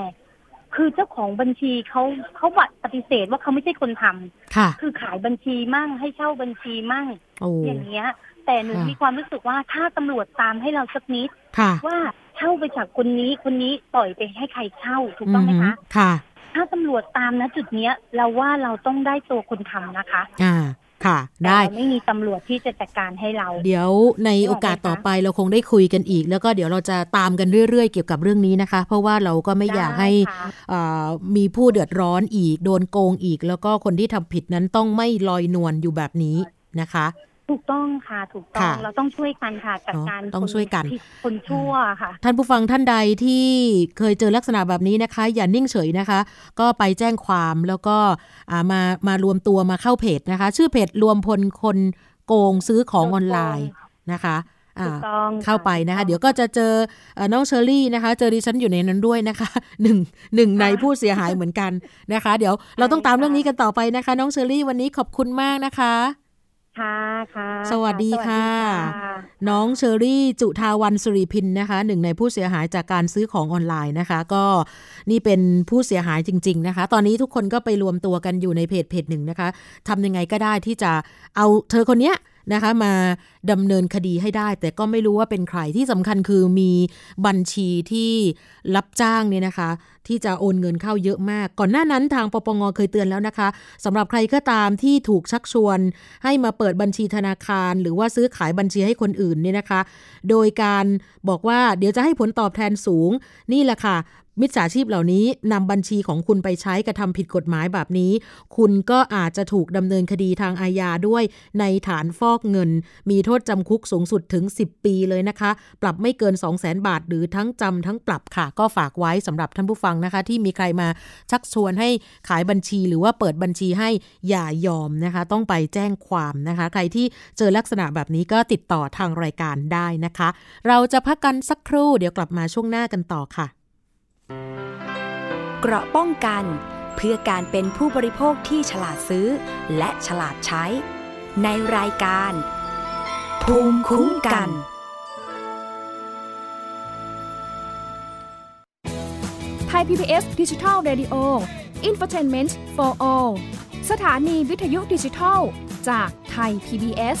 คือเจ้าของบัญชีเขาเขาบัดปฏิเสธว่าเขาไม่ใช่คนทำค่ะ คือขายบัญชีมั่งให้เช่าบัญชีมั่งอย่างเงี้ย แต่หนูมีความรู้สึกว่าถ้าตำรวจตามให้เราสักนิดว่าเช่าไปจากคนนี้คนนี้ปล่อยไปให้ใครเช่าถูกต้องไหมคะค่ะ ถ้าตำรวจตามนะจุดเนี้ย เราว่าเราต้องได้ตัวคนทำนะคะ อ่า ค่ะ ได้ไม่มีตำรวจที่จะจัดการให้เรา เดี๋ยวในโอกาสต่อไปเราคงได้คุยกันอีก แล้วก็เดี๋ยวเราจะตามกันเรื่อย ๆ เกี่ยวกับเรื่องนี้นะคะ เพราะว่าเราก็ไม่อยากให้มีผู้เดือดร้อนอีก โดนโกงอีก แล้วก็คนที่ทำผิดนั้นต้องไม่ลอยนวลอยู่แบบนี้นะคะ ถูกต้องค่ะถูกต้องเราต้องช่วยกันค่ะจัดการต้องช่วยกันคนชั่วค่ะ ท่านผู้ฟังท่านใดที่เคยเจอลักษณะแบบนี้นะคะ อย่านิ่งเฉยนะคะ ก็ไปแจ้งความแล้วก็มามารวมตัวมาเข้าเพจนะคะ ชื่อเพจรวมพลคนโกงซื้อของออนไลน์นะคะเข้าไปนะคะ เดี๋ยวก็จะเจอน้องเชอรี่นะคะ เจอดิฉันอยู่ในนั้นด้วยนะคะหนึ่งหนึ่งในผู้เสียหายเหมือนกันนะคะ เดี๋ยวเราต้องตามเรื่องนี้กันต่อไปนะคะ น้องเชอรี่วันนี้ขอบคุณมากนะคะ ค่ะค่ะสวัสดีค่ะ น้องเชอรี่จุทาวันสุริพินนะคะ หนึ่งในผู้เสียหายจากการซื้อของออนไลน์นะคะ ก็นี่เป็นผู้เสียหายจริง ๆ นะคะ ตอนนี้ทุกคนก็ไปรวมตัวกันอยู่ในเพจเพจหนึ่งนะคะทำยังไงก็ได้ที่จะเอาเธอคนนี้ นะคะมาดำเนินคดีให้ได้ แต่ก็ไม่รู้ว่าเป็นใครที่สำคัญคือมีบัญชีที่รับจ้างเนี่ยนะคะ ที่จะโอนเงินเข้าเยอะมาก ก่อนหน้านั้นทางปปงเคยเตือนแล้วนะคะสำหรับใครก็ตามที่ถูกชักชวน ให้มาเปิดบัญชีธนาคาร หรือว่าซื้อขายบัญชีให้คนอื่นเนี่ยนะคะ โดยการบอกว่าเดี๋ยวจะให้ผลตอบแทนสูงนี่แหละค่ะ มิจฉาชีพเหล่านี้นำบัญชีของคุณไปใช้กระทำผิดกฎหมายแบบนี้ คุณก็อาจจะถูกดำเนินคดีทางอาญาด้วย ในฐานฟอกเงิน มีโทษจำคุกสูงสุดถึง 10 ปีเลยนะคะ ปรับไม่เกิน 2 0 0 0 0 0บาท หรือทั้งจำทั้งปรับค่ะ ก็ฝากไว้สำหรับท่านผู้ฟังนะคะ ที่มีใครมาชักชวนให้ขายบัญชีหรือว่าเปิดบัญชีให้อย่ายอมนะคะ ต้องไปแจ้งความนะคะ ใครที่เจอลักษณะแบบนี้ก็ติดต่อทางรายการได้นะคะ เราจะพักกันสักครู่เดี๋ยวกลับมาช่วงหน้ากันต่อค่ะ เกราะป้องกันเพื่อการเป็นผู้บริโภคที่ฉลาดซื้อ และฉลาดใช้ ในรายการ ภูมิคุ้มกัน ไทย PBS ดิจิทัล Radio Infotainment for All สถานีวิทยุดิจิทัล จากไทย PBS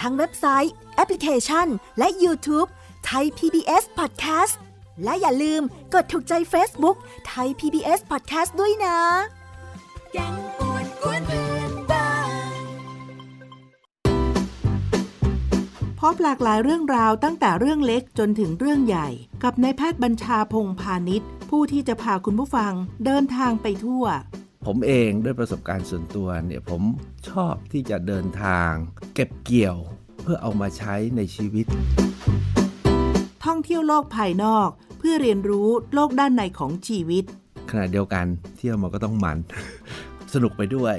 ทั้งเว็บไซต์ แอปพลิเคชัน และ YouTube ไทย PBS Podcast และอย่าลืมกดถูกใจ Facebook ไทย PBS Podcast ด้วยนะแกงป่วนกวนเพื่อบ้านพบหลากหลายเรื่องราวตั้งแต่เรื่องเล็กจนถึงเรื่องใหญ่ กับนายแพทย์บัญชาพงพาณิชย์ ผู้ที่จะพาคุณผู้ฟังเดินทางไปทั่ว ผมเองด้วยประสบการณ์ส่วนตัวเนี่ยผมชอบที่จะเดินทาง เก็บเกี่ยวเพื่อเอามาใช้ในชีวิต ท่องเที่ยวโลกภายนอก เพื่อเรียนรู้โลกด้านในของชีวิต ขณะเดียวกันเที่ยวมันก็ต้องมัน สนุกไปด้วย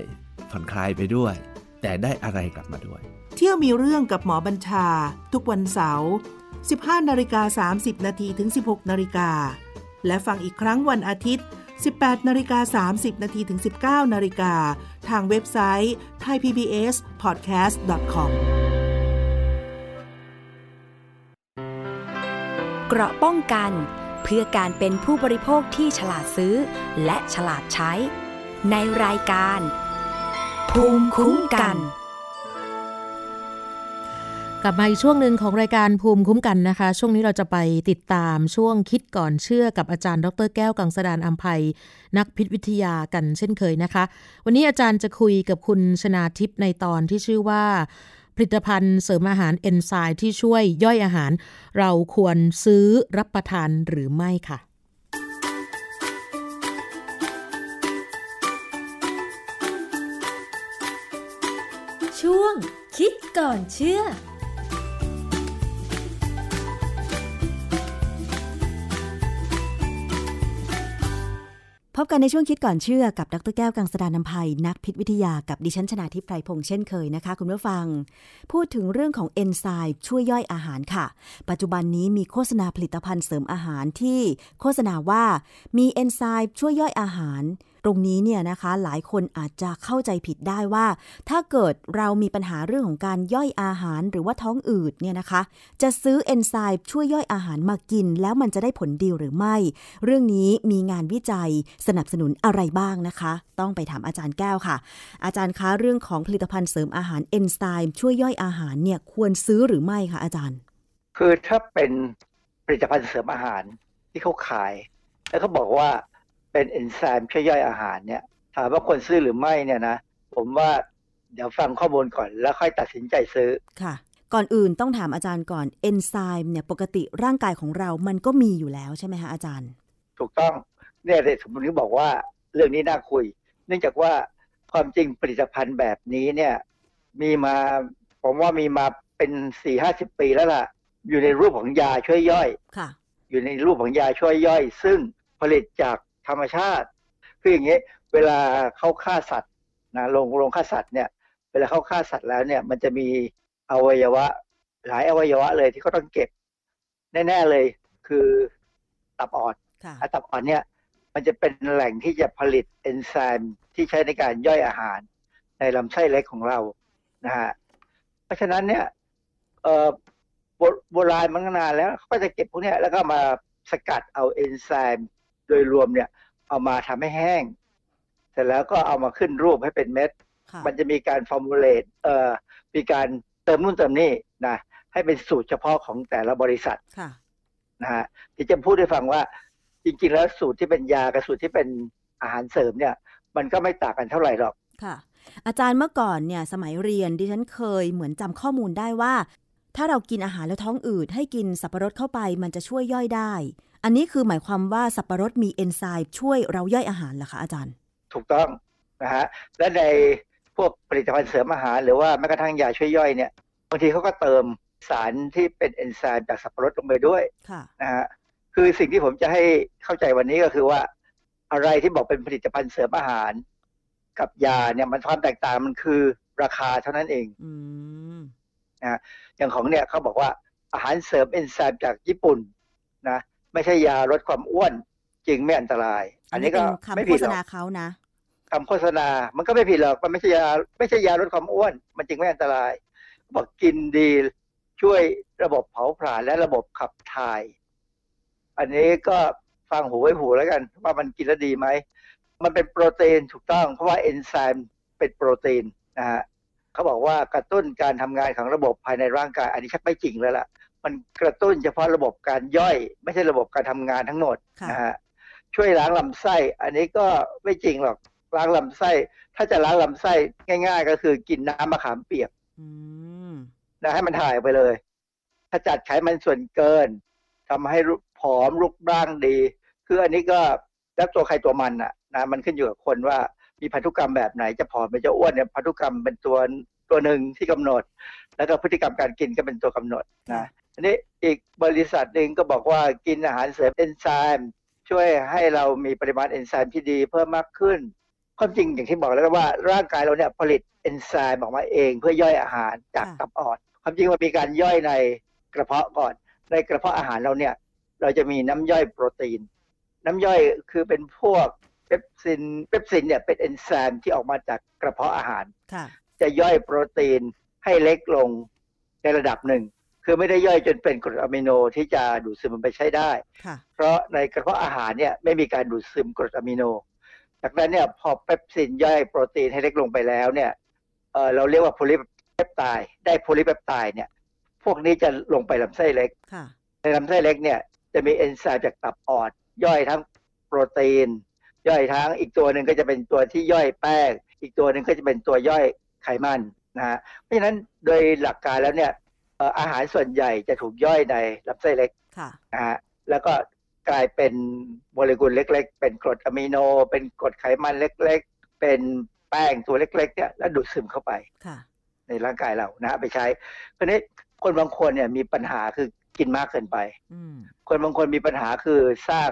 ผ่อนคลายไปด้วย แต่ได้อะไรกลับมาด้วย เที่ยวมีเรื่องกับหมอบัญชา ทุกวันเสาร์ 15นาฬิกา30นาทีถึง 16นาฬิกาและฟังอีกครั้งวันอาทิตย์ 18นาฬิกา30นาทีถึง 19นาฬิกาทางเว็บไซต์ thaipbspodcast.com เกราะป้องกันเพื่อการเป็นผู้บริโภคที่ฉลาดซื้อ และฉลาดใช้ ในรายการ ภูมิคุ้มกัน กลับมาอีกช่วงหนึ่งของรายการภูมิคุ้มกันนะคะ ช่วงนี้เราจะไปติดตามช่วงคิดก่อนเชื่อกับอาจารย์ ดรแก้วกังสดานอัมภัยนักพิษวิทยากันเช่นเคยนะคะ วันนี้อาจารย์จะคุยกับคุณชนาทิพย์ในตอนที่ชื่อว่า ผลิตภัณฑ์เสริมอาหารเอนไซม์ที่ช่วยย่อยอาหาร เราควรซื้อรับประทานหรือไม่ค่ะช่วงคิดก่อนเชื่อ พบกันในช่วงคิดก่อนเชื่อกับดรแก้วกังสดานนภัย นักพิษวิทยากับดิฉันชนาทิพไพรพงษ์เช่นเคยนะคะ คุณผู้ฟัง พูดถึงเรื่องของเอนไซม์ช่วยย่อยอาหารค่ะ ปัจจุบันนี้มีโฆษณาผลิตภัณฑ์เสริมอาหารที่โฆษณาว่ามีเอนไซม์ช่วยย่อยอาหาร ตรงนี้เนี่ยนะคะหลายคนอาจจะเข้าใจผิดได้ว่า ถ้าเกิดเรามีปัญหาเรื่องของการย่อยอาหารหรือว่าท้องอืดเนี่ยนะคะ จะซื้อเอนไซม์ช่วยย่อยอาหารมากิน แล้วมันจะได้ผลดีหรือไม่ เรื่องนี้มีงานวิจัยสนับสนุนอะไรบ้างนะคะ ต้องไปถามอาจารย์แก้วค่ะ อาจารย์คะเรื่องของผลิตภัณฑ์เสริมอาหารเอนไซม์ช่วยย่อยอาหารเนี่ยควรซื้อหรือไม่คะอาจารย์ คือถ้าเป็นผลิตภัณฑ์เสริมอาหารที่เขาขาย แล้วเขาบอกว่า เป็นเอนไซม์ช่วยย่อยอาหารเนี่ยถามว่าควรซื้อหรือไม่เนี่ยนะ ผมว่าเดี๋ยวฟังข้อมูลก่อนแล้วค่อยตัดสินใจซื้อค่ะ ก่อนอื่นต้องถามอาจารย์ก่อนเอนไซม์เนี่ยปกติร่างกายของเรามันก็มีอยู่แล้วใช่ไหมคะอาจารย์ ถูกต้องเนี่ยเลยสมมติบอกว่าเรื่องนี้น่าคุย เนื่องจากว่าความจริงผลิตภัณฑ์แบบนี้เนี่ย มีมาผมว่ามีมาเป็นสี่ห้าสิบปีแล้วล่ะ อยู่ในรูปของยาช่วยย่อย ค่ะ อยู่ในรูปของยาช่วยย่อย ซึ่งผลิตจาก ธรรมชาติ คืออย่างนี้เวลาเขาฆ่าสัตว์นะลงลงฆ่าสัตว์เนี่ย เวลาเขาฆ่าสัตว์แล้วเนี่ยมันจะมีอวัยวะ หลายอวัยวะเลยที่เขาต้องเก็บ แน่ ๆเลยคือตับอ่อนตับอ่อนเนี่ย มันจะเป็นแหล่งที่จะผลิตเอนไซม์ที่ใช้ในการย่อยอาหาร ในลำไส้เล็กของเรานะฮะเพราะฉะนั้นเนี่ยเอ่อโบราณมันนานแล้วเขาก็จะเก็บพวกนี้แล้วก็มาสกัดเอาเอนไซม์ โดยรวมเนี่ย เอามาทำให้แห้ง เสร็จแล้วก็เอามาขึ้นรูปให้เป็นเม็ด มันจะมีการ formulate เอ่อมีการเติมนู่นเติมนี่นะให้เป็นสูตรเฉพาะของแต่ละบริษัทนะฮะที่จะพูดให้ฟังว่า จริง ๆ แล้วสูตรที่เป็นยากับสูตรที่เป็นอาหารเสริมเนี่ย มันก็ไม่ต่างกันเท่าไหร่หรอกค่ะ อาจารย์เมื่อก่อนเนี่ย สมัยเรียนดิฉันเคยเหมือนจำข้อมูลได้ว่า ถ้าเรากินอาหารแล้วท้องอืดให้กินสับปะรดเข้าไป มันจะช่วยย่อยได้ อันนี้คือหมายความว่าสับปะรดมีเอนไซม์ช่วยเราย่อยอาหารเหรอคะอาจารย์ ถูกต้องนะฮะและในพวกผลิตภัณฑ์เสริมอาหาร หรือว่าแม้กระทั่งยาช่วยย่อยเนี่ยบางทีเขาก็เติมสารที่เป็นเอนไซม์จากสับปะรดลงไปด้วยนะฮะคือสิ่งที่ผมจะให้เข้าใจวันนี้ก็คือว่าอะไรที่บอกเป็นผลิตภัณฑ์เสริมอาหาร กับยาเนี่ยมันความแตกต่างมันคือราคาเท่านั้นเองนะอย่างของเนี่ยเขาบอกว่าอาหารเสริมเอนไซม์จากญี่ปุ่นนะ ไม่ใช่ยาลดความอ้วน จึงไม่อันตราย อันนี้ก็ไม่ผิดหรอกเขานะคำโฆษณา มันก็ไม่ผิดหรอกมันไม่ใช่ยาไม่ใช่ยาลดความอ้วน มันจึงไม่อันตรายบอกกินดีช่วยระบบเผาผลาญและระบบขับถ่าย อันนี้ก็ฟังหูไว้หูแล้วกัน ว่ามันกินแล้วดีไหม มันเป็นโปรตีนถูกต้อง เพราะว่าเอนไซม์เป็นโปรตีนนะฮะเขาบอกว่ากระตุ้นการทำงานของระบบภายในร่างกาย อันนี้ชักไม่จริงแล้วล่ะ มันกระตุ้นเฉพาะระบบการย่อย ไม่ใช่ระบบการทำงานทั้งหมดนะฮะช่วยล้างลำไส้ อันนี้ก็ไม่จริงหรอกล้างลำไส้ ถ้าจะล้างลำไส้ง่าย ๆ ก็คือกินน้ำมะขามเปียกนะให้มันถ่ายไปเลย ถ้าจัดไขมันส่วนเกินทำให้ผอมรูปร่างดี คืออันนี้ก็แล้วตัวใครตัวมันอะนะมันขึ้นอยู่กับคนว่ามีพันธุกรรมแบบไหนจะผอมหรือจะอ้วนเนี่ยพันธุกรรมเป็นตัวตัวหนึ่งที่กำหนด แล้วก็พฤติกรรมการกินก็เป็นตัวกำหนดนะ อันนี้อีกบริษัทหนึ่งก็บอกว่ากินอาหารเสริมเอนไซม์ช่วยให้เรามีปริมาณเอนไซม์ที่ดีเพิ่มมากขึ้นความจริงอย่างที่บอกแล้วว่าร่างกายเราเนี่ยผลิตเอนไซม์ออกมาเองเพื่อย่อยอาหารจากตับอ่อน ความจริงมันมีการย่อยในกระเพาะก่อน ในกระเพาะอาหารเราเนี่ย เราจะมีน้ำย่อยโปรตีน น้ำย่อยคือเป็นพวกเปปซินเปปซินเนี่ยเป็นเอนไซม์ที่ออกมาจากกระเพาะอาหารจะย่อยโปรตีนให้เล็กลงในระดับหนึ่ง คือไม่ได้ย่อยจนเป็นกรดอะมิโนที่จะดูดซึมมันไปใช้ได้ เพราะในกระเพาะอาหารเนี่ยไม่มีการดูดซึมกรดอะมิโนจากนั้นเนี่ยพอเปปซินย่อยโปรตีนให้เล็กลงไปแล้วเนี่ยเราเรียกว่าโพลิเปปไตด์ได้โพลิเปปไตด์เนี่ย พวกนี้จะลงไปลำไส้เล็กในลำไส้เล็กเนี่ยจะมีเอนไซม์จากตับอ่อนย่อยทั้งโปรตีน ย่อยทั้งอีกตัวหนึ่งก็จะเป็นตัวที่ย่อยแป้ง อีกตัวหนึ่งก็จะเป็นตัวย่อยไขมันนะฮะเพราะฉะนั้นโดยหลักการแล้วเนี่ย อาหารส่วนใหญ่จะถูกย่อยในลำไส้เล็กนะฮะแล้วก็กลายเป็นโมเลกุลเล็ก ๆ เป็นกรดอะมิโน เป็นกรดไขมันเล็ก ๆ เป็นแป้งตัวเล็ก ๆ เนี่ยแล้วดูดซึมเข้าไปในร่างกายเรานะไปใช้ เพราะนี้คนบางคนเนี่ยมีปัญหาคือกินมากเกินไปคนบางคนมีปัญหาคือสร้าง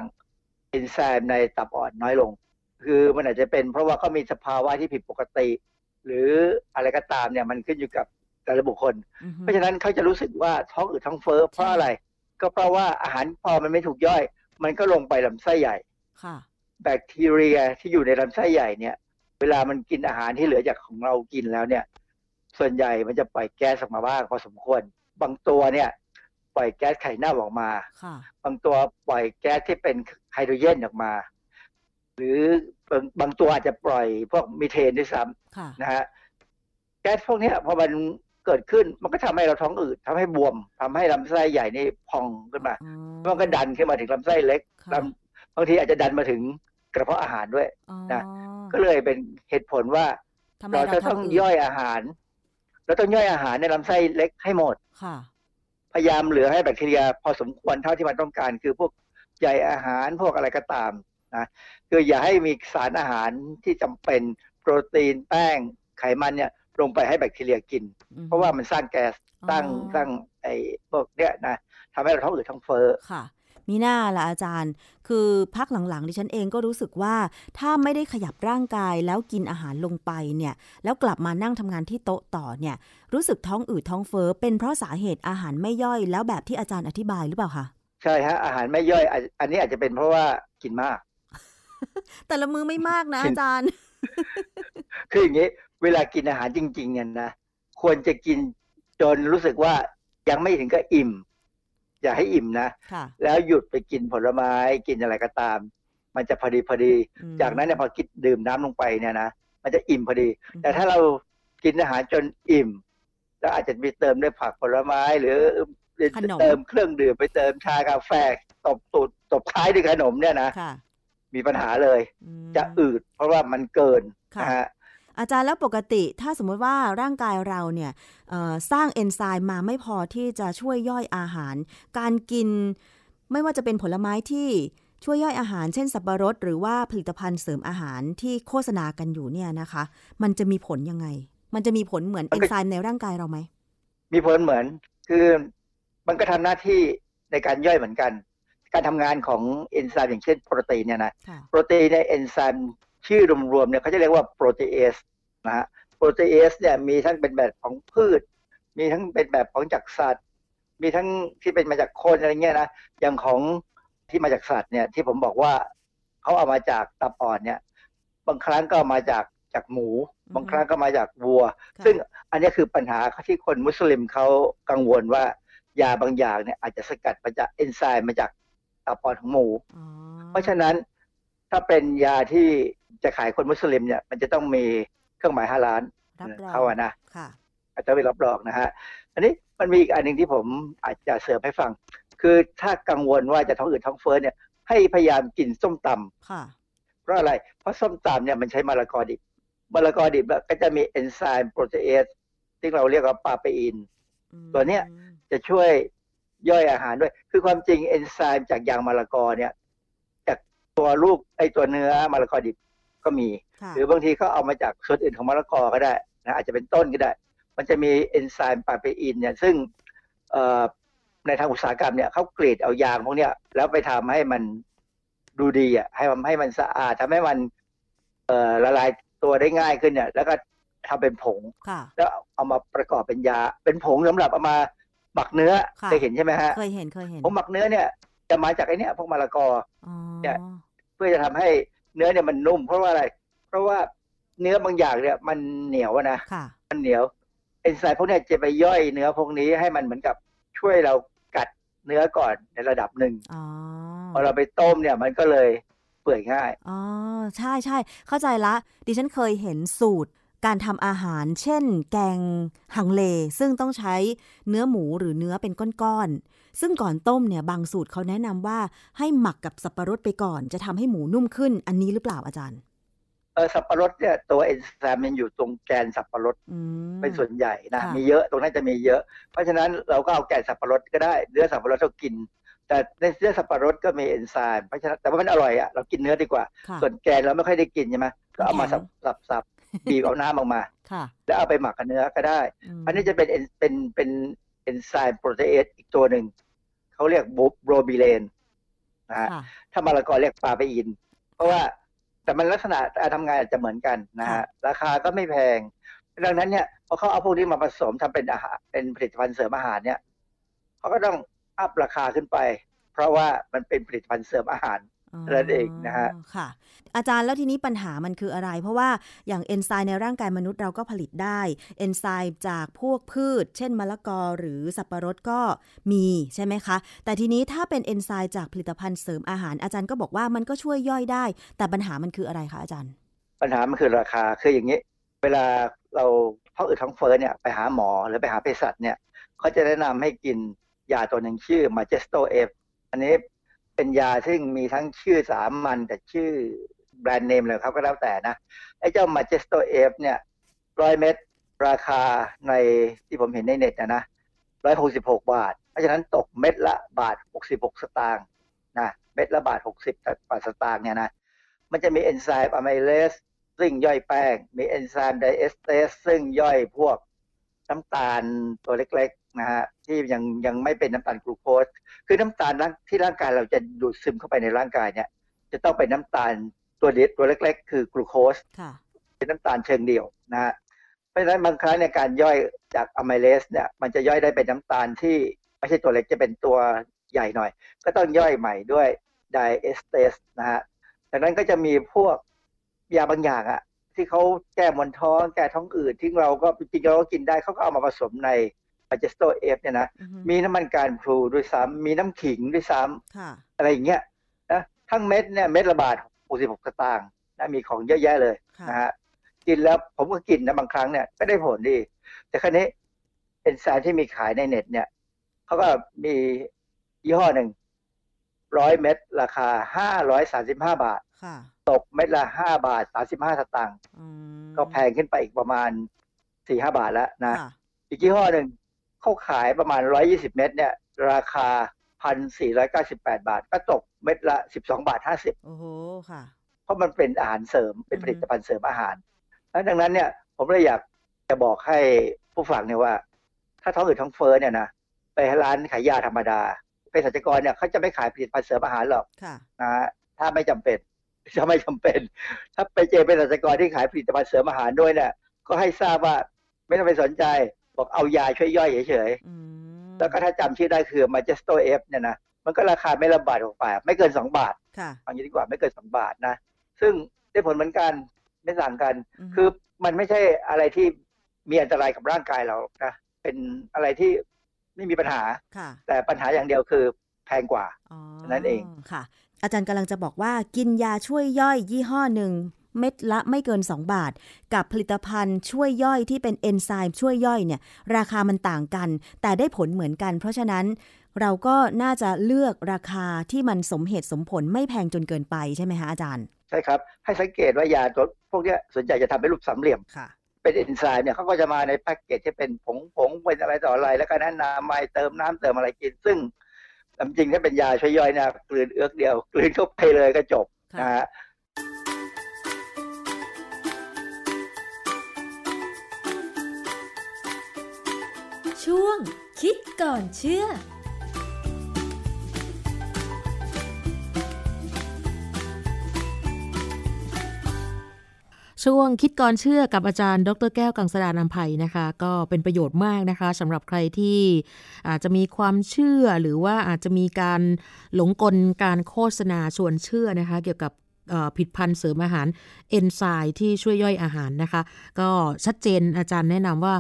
เอนไซม์ในตับอ่อนน้อยลง คือมันอาจจะเป็นเพราะว่าเขามีสภาวะที่ผิดปกติ หรืออะไรก็ตามเนี่ยมันขึ้นอยู่กับ แต่ละบุคคล เพราะฉะนั้นเขาจะรู้สึกว่าท้องอืดท้องเฟ้อเพราะอะไร ก็เพราะว่าอาหารพอมันไม่ถูกย่อย มันก็ลงไปลำไส้ใหญ่แบคทีเรียที่อยู่ในลำไส้ใหญ่เนี่ย เวลามันกินอาหารที่เหลือจากของเรากินแล้วเนี่ย ส่วนใหญ่มันจะปล่อยแก๊สออกมาบ้างพอสมควร บางตัวเนี่ยปล่อยแก๊สไข่เน่าออกมาบางตัวปล่อยแก๊สที่เป็นไฮโดรเจนออกมา หรือบางบางตัวอาจจะปล่อยพวกมีเทนด้วยซ้ำนะฮะแก๊สพวกนี้พอมัน เกิดขึ้นมันก็ทำให้เราท้องอืดทำให้บวมทำให้ลำไส้ใหญ่นี่พองขึ้นมามันก็ดันขึ้นมาถึงลำไส้เล็กบางทีอาจจะดันมาถึงกระเพาะอาหารด้วยนะก็เลยเป็นเหตุผลว่าเราจะต้องย่อยอาหารเราต้องย่อยอาหารในลำไส้เล็กให้หมดพยายามเหลือให้แบคทีเรียพอสมควรเท่าที่มันต้องการ คือพวกใยอาหารพวกอะไรก็ตามนะคืออย่าให้มีสารอาหารที่จำเป็นโปรตีนแป้งไขมันเนี่ย ลงไปให้แบคทีเรียกิน เพราะว่ามันสร้างแก๊สตั้งตั้งไอ้พวกเนี้ยนะทำให้เราท้องอืดท้องเฟ้อค่ะมีหน้าละอาจารย์ คือพักหลังๆดิฉันเองก็รู้สึกว่าถ้าไม่ได้ขยับร่างกายแล้วกินอาหารลงไปเนี่ย แล้วกลับมานั่งทำงานที่โต๊ะต่อเนี่ย รู้สึกท้องอืดท้องเฟ้อเป็นเพราะสาเหตุอาหารไม่ย่อยแล้วแบบที่อาจารย์อธิบายหรือเปล่าคะใช่ฮะอาหารไม่ย่อย อันนี้อาจจะเป็นเพราะว่ากินมาก แต่ละมือไม่มากนะอาจารย์ คืออย่างนี้ เวลากินอาหารจริง ๆ เนี่ยนะควรจะกินจนรู้สึกว่ายังไม่ถึงกับอิ่ม อย่าให้อิ่มนะแล้วหยุดไปกินผลไม้กินอะไรก็ตาม มันจะพอดีพอดี จากนั้นเนี่ยพอกินดื่มน้ำลงไปเนี่ยนะมันจะอิ่มพอดี แต่ถ้าเรากินอาหารจนอิ่ม แล้วอาจจะมีเติมด้วยผักผลไม้หรือเติมเครื่องดื่มไปเติมชากาแฟตบตูดตบท้ายด้วยขนมเนี่ยนะมีปัญหาเลย จะอืดเพราะว่ามันเกินนะฮะ อาจารย์แล้วปกติถ้าสมมติว่าร่างกายเราเนี่ยสร้างเอนไซม์มาไม่พอที่จะช่วยย่อยอาหาร การกินไม่ว่าจะเป็นผลไม้ที่ช่วยย่อยอาหาร เช่นสับปะรด หรือว่าผลิตภัณฑ์เสริมอาหารที่โฆษณากันอยู่เนี่ยนะคะ มันจะมีผลยังไง มันจะมีผลเหมือนเอนไซม์ในร่างกายเราไหมมีผลเหมือนคือมันก็ทำหน้าที่ในการย่อยเหมือนกัน การทำงานของเอนไซม์อย่างเช่นโปรตีนเนี่ยนะโปรตีนในเอนไซม์ ชื่อรวมๆเนี่ยเขาจะเรียกว่า protease นะฮะ protease เนี่ยมีทั้งเป็นแบบของพืช มีทั้งเป็นแบบของจากสัตว์ มีทั้งที่เป็นมาจากคนอะไรเงี้ยนะอย่างของที่มาจากสัตว์เนี่ยที่ผมบอกว่าเขาเอามาจากตับอ่อนเนี่ยบางครั้งก็มาจากจากหมู บางครั้งก็มาจากวัว ซึ่งอันนี้คือปัญหาที่คนมุสลิมเขากังวลว่ายาบางอย่างเนี่ยอาจจะสกัดมาจากเอนไซม์มาจากตับอ่อนของหมู เพราะฉะนั้น ถ้าเป็นยาที่จะขายคนมุสลิมเนี่ย มันจะต้องมีเครื่องหมายฮาลาลเขาอะนะอาจจะไปรับรองนะฮะ อันนี้มันมีอีกอันหนึ่งที่ผมอาจจะเสริมให้ฟัง คือถ้ากังวลว่าจะท้องอืดท้องเฟ้อเนี่ย ให้พยายามกินส้มตำเพราะอะไร เพราะส้มตำเนี่ยมันใช้มะละกอดิบมะละกอดิบก็จะมีเอนไซม์ protease ที่เราเรียกว่า papain ตัวเนี้ยจะช่วยย่อยอาหารด้วย คือความจริงเอนไซม์จากยางมะละกอเนี่ยจาก ตัวลูกไอตัวเนื้อมะละกอดิบก็มี หรือบางทีก็เอามาจากส่วนอื่นของมะละกอก็ได้นะอาจจะเป็นต้นก็ได้ มันจะมีเอนไซม์ปาเปอินเนี่ยซึ่งในทางอุตสาหกรรมเนี่ยเขากรีดเอายางพวกเนี้ยแล้วไปทำให้มันดูดีอะให้มันให้มันสะอาดทำให้มันเอ่อละลายตัวได้ง่ายขึ้นเนี่ย แล้วก็ทำเป็นผงแล้วเอามาประกอบเป็นยา เป็นผงสำหรับเอามาหมักเนื้อเคยเห็นใช่ไหมฮะเคยเห็นเคยเห็นผงหมักเนื้อเนี่ยจะมาจากไอ้นี่พวกมะละกอเนี่ย เพื่อจะทำให้เนื้อเนี่ยมันนุ่ม เพราะว่าอะไร เพราะว่าเนื้อบางอย่างเนี่ยมันเหนียวนะมันเหนียวเอนไซม์พวกนี้จะไปย่อยเนื้อพวกนี้ให้มันเหมือนกับช่วยเรากัดเนื้อก่อนในระดับหนึ่งพอเราไปต้มเนี่ยมันก็เลยเปื่อยง่าย อ๋อ ใช่ใช่ เข้าใจละ ดิฉันเคยเห็นสูตรการทำอาหาร เช่น แกงฮังเล ซึ่งต้องใช้เนื้อหมูหรือเนื้อเป็นก้อนๆ ซึ่งก่อนต้มเนี่ยบางสูตรเขาแนะนำว่าให้หมักกับสับปะรดไปก่อน จะทำให้หมูนุ่มขึ้น อันนี้หรือเปล่าอาจารย์เออสับปะรดเนี่ยตัวเอนไซม์มันอยู่ตรงแกนสับปะรดเป็นส่วนใหญ่นะมีเยอะตรงนั้นจะมีเยอะ เพราะฉะนั้นเราก็เอาแกนสับปะรดก็ได้เนื้อสับปะรดเรากิน แต่ในเนื้อสับปะรดก็มีเอนไซม์เพราะฉะนั้นแต่ว่ามันอร่อยอะเรากินเนื้อดีกว่า ส่วนแกนเราไม่ค่อยได้กินใช่ไหมก็เอามาสับสับสับบีบเอาน้ำออกมาแล้วเอาไปหมักกับเนื้อก็ได้ อันนี้จะเป็นเป็นเป็นเอนไซม์โปรตีเอสอีกตัวหนึ่ง เขาเรียกโบรบิเลนนะฮะถ้ามะละกอเรียกปลาไปอิน เพราะว่าแต่มันลักษณะการทำงานอาจจะเหมือนกันนะฮะราคาก็ไม่แพง ดังนั้นเนี่ยพอเขาเอาพวกนี้มาผสมทำเป็นอาหารเป็นผลิตภัณฑ์เสริมอาหารเนี่ยเขาก็ต้องอัพราคาขึ้นไป เพราะว่ามันเป็นผลิตภัณฑ์เสริมอาหาร นั่นเองนะฮะค่ะ อาจารย์แล้วทีนี้ปัญหามันคืออะไร เพราะว่าอย่างเอนไซม์ในร่างกายมนุษย์เราก็ผลิตได้ เอนไซม์จากพวกพืช เช่นมะละกอหรือสับปะรดก็มีใช่ไหมคะ แต่ทีนี้ถ้าเป็นเอนไซม์จากผลิตภัณฑ์เสริมอาหารอาจารย์ก็บอกว่ามันก็ช่วยย่อยได้ แต่ปัญหามันคืออะไรคะอาจารย์ ปัญหามันคือราคาคืออย่างนี้ เวลาเราท้องอืดท้องเฟ้อเนี่ยไปหาหมอหรือไปหาเภสัชเนี่ยเขาจะแนะนำให้กินยาตัวหนึ่งชื่อ Magesto-F อันนี้ เป็นยาซึ่งมีทั้งชื่อสามัญแต่ชื่อ brand name เลยครับก็แล้วแต่นะ ไอ้เจ้ามาเจสโตเอฟเนี่ยร้อยเม็ดราคาในที่ผมเห็นในเน็ตนะนะร้อยหกสิบหกบาท เพราะฉะนั้นตกเม็ดละบาทหกสิบหกสตางค์นะเม็ดละบาทหกสิบบาทสตางค์เนี่ยนะ มันจะมีเอนไซม์ amylase ซึ่งย่อยแป้ง มีเอนไซม์ diastase ซึ่งย่อยพวกน้ำตาลตัวเล็ก นะฮะที่ยังยังไม่เป็นน้ำตาลกลูโคสคือน้ำตาลที่ร่างกายเราจะดูดซึมเข้าไปในร่างกายเนี่ย จะต้องเป็นน้ำตาลตัวเด็ดตัวเล็ก ๆ คือกลูโคสเป็นน้ำตาลเชิงเดี่ยวนะฮะเพราะฉะนั้นบางครั้งในการย่อยจาก amylase เนี่ยมันจะย่อยได้เป็นน้ำตาลที่ไม่ใช่ตัวเล็กจะเป็นตัวใหญ่หน่อย ก็ต้องย่อยใหม่ด้วย diastase นะฮะดังนั้นก็จะมีพวกยาบางอย่างอะที่เขาแก้มวนท้องแก้ท้องอืดที่เราก็จริงๆเราก็กินได้เขาก็เอามาผสมใน Magesto-F เนี่ยนะมีน้ำมันกานพลูด้วยซ้ำมีน้ำขิงด้วยซ้ำอะไรอย่างเงี้ยนะทั้งเม็ดเนี่ยเม็ดละบาทหกสิบหกสตางค์นะมีของเยอะแยะเลยนะฮะกินแล้วผมก็กินนะบางครั้งเนี่ยก็ได้ผลดี แต่คราวนี้เอนไซม์ที่มีขายในเน็ตเนี่ยเขาก็มียี่ห้อหนึ่งร้อยเม็ดราคาห้าร้อยสาสิบห้าบาทตกเม็ดละห้าบาทสาสิบห้าสตางค์ก็แพงขึ้นไปอีกประมาณสี่ห้าบาทแล้วนะ อีกยี่ห้อหนึ่ง เขาขายประมาณร้อยี่สิบเม็ดเนี่ย ราคาพันสี่ร้อยเก้าสิบแปดบาท ก็ตกเม็ดละสิบสองบาทห้าสิบโอ้โห ค่ะ เพราะมันเป็นอาหารเสริม เป็นผลิตภัณฑ์เสริมอาหาร ดังนั้นเนี่ย ผมเลยอยากจะบอกให้ผู้ฟังเนี่ยว่า ถ้าท้องอืดท้องเฟ้อเนี่ยนะ ไปร้านขายยาธรรมดาเภสัชกรเนี่ยเขาจะไม่ขายผลิตภัณฑ์เสริมอาหารหรอกนะถ้าไม่จำเป็นจะไม่จำเป็น ถ้าไปเจอเป็นสัตกรที่ขายผลิตภัณฑ์เสริมอาหารด้วยเนี่ย ก็ให้ทราบว่าไม่ต้องไปสนใจ บอกเอายาช่วยย่อยเฉยๆแล้วก็ถ้าจำชื่อได้คือมาเจสโตเอฟเนี่ยนะมันก็ราคาไม่ละบาทออกไปไม่เกินสองบาทค่ะเอางี้ดีกว่าไม่เกินสองบาทนะ ซึ่งได้ผลเหมือนกันไม่ต่างกัน คือมันไม่ใช่อะไรที่มีอันตรายกับร่างกายเรานะเป็นอะไรที่ไม่มีปัญหา แต่ปัญหาอย่างเดียวคือแพงกว่านั่นเองค่ะ อาจารย์กำลังจะบอกว่ากินยาช่วยย่อยยี่ห้อหนึ่ง เม็ดละไม่เกิน 2 บาท กับผลิตภัณฑ์ช่วยย่อยที่เป็นเอนไซม์ช่วยย่อยเนี่ยราคามันต่างกัน แต่ได้ผลเหมือนกัน เพราะฉะนั้นเราก็น่าจะเลือกราคาที่มันสมเหตุสมผลไม่แพงจนเกินไปใช่ไหมคะอาจารย์ ใช่ครับ ให้สังเกตว่ายาตัวพวกนี้ส่วนใหญ่จะทำเป็นรูปสามเหลี่ยมค่ะเป็นเอนไซม์เนี่ยเขาก็จะมาในแพ็กเกจที่เป็นผงผงเป็นอะไรต่ออะไร แล้วก็แนะนำไม่เติมน้ำเติมอะไรกิน ซึ่งจริงถ้าเป็นยาช่วยย่อยนะกลืนเอือกเดียว กลืนเข้าไปเลยก็จบนะฮะ ช่วง คิดก่อนเชื่อช่วงคิดก่อนเชื่อกับอาจารย์ ดรแก้วกังสดานนภัยนะคะ ก็เป็นประโยชน์มากนะคะสำหรับใครที่อาจจะมีความเชื่อหรือว่าอาจจะมีการหลงกลการโฆษณาชวนเชื่อนะคะ เกี่ยวกับ ผิดพันธ์เสริมอาหารเอนไซม์ที่ช่วยย่อยอาหารนะคะ ก็ชัดเจนอาจารย์แนะนำว่า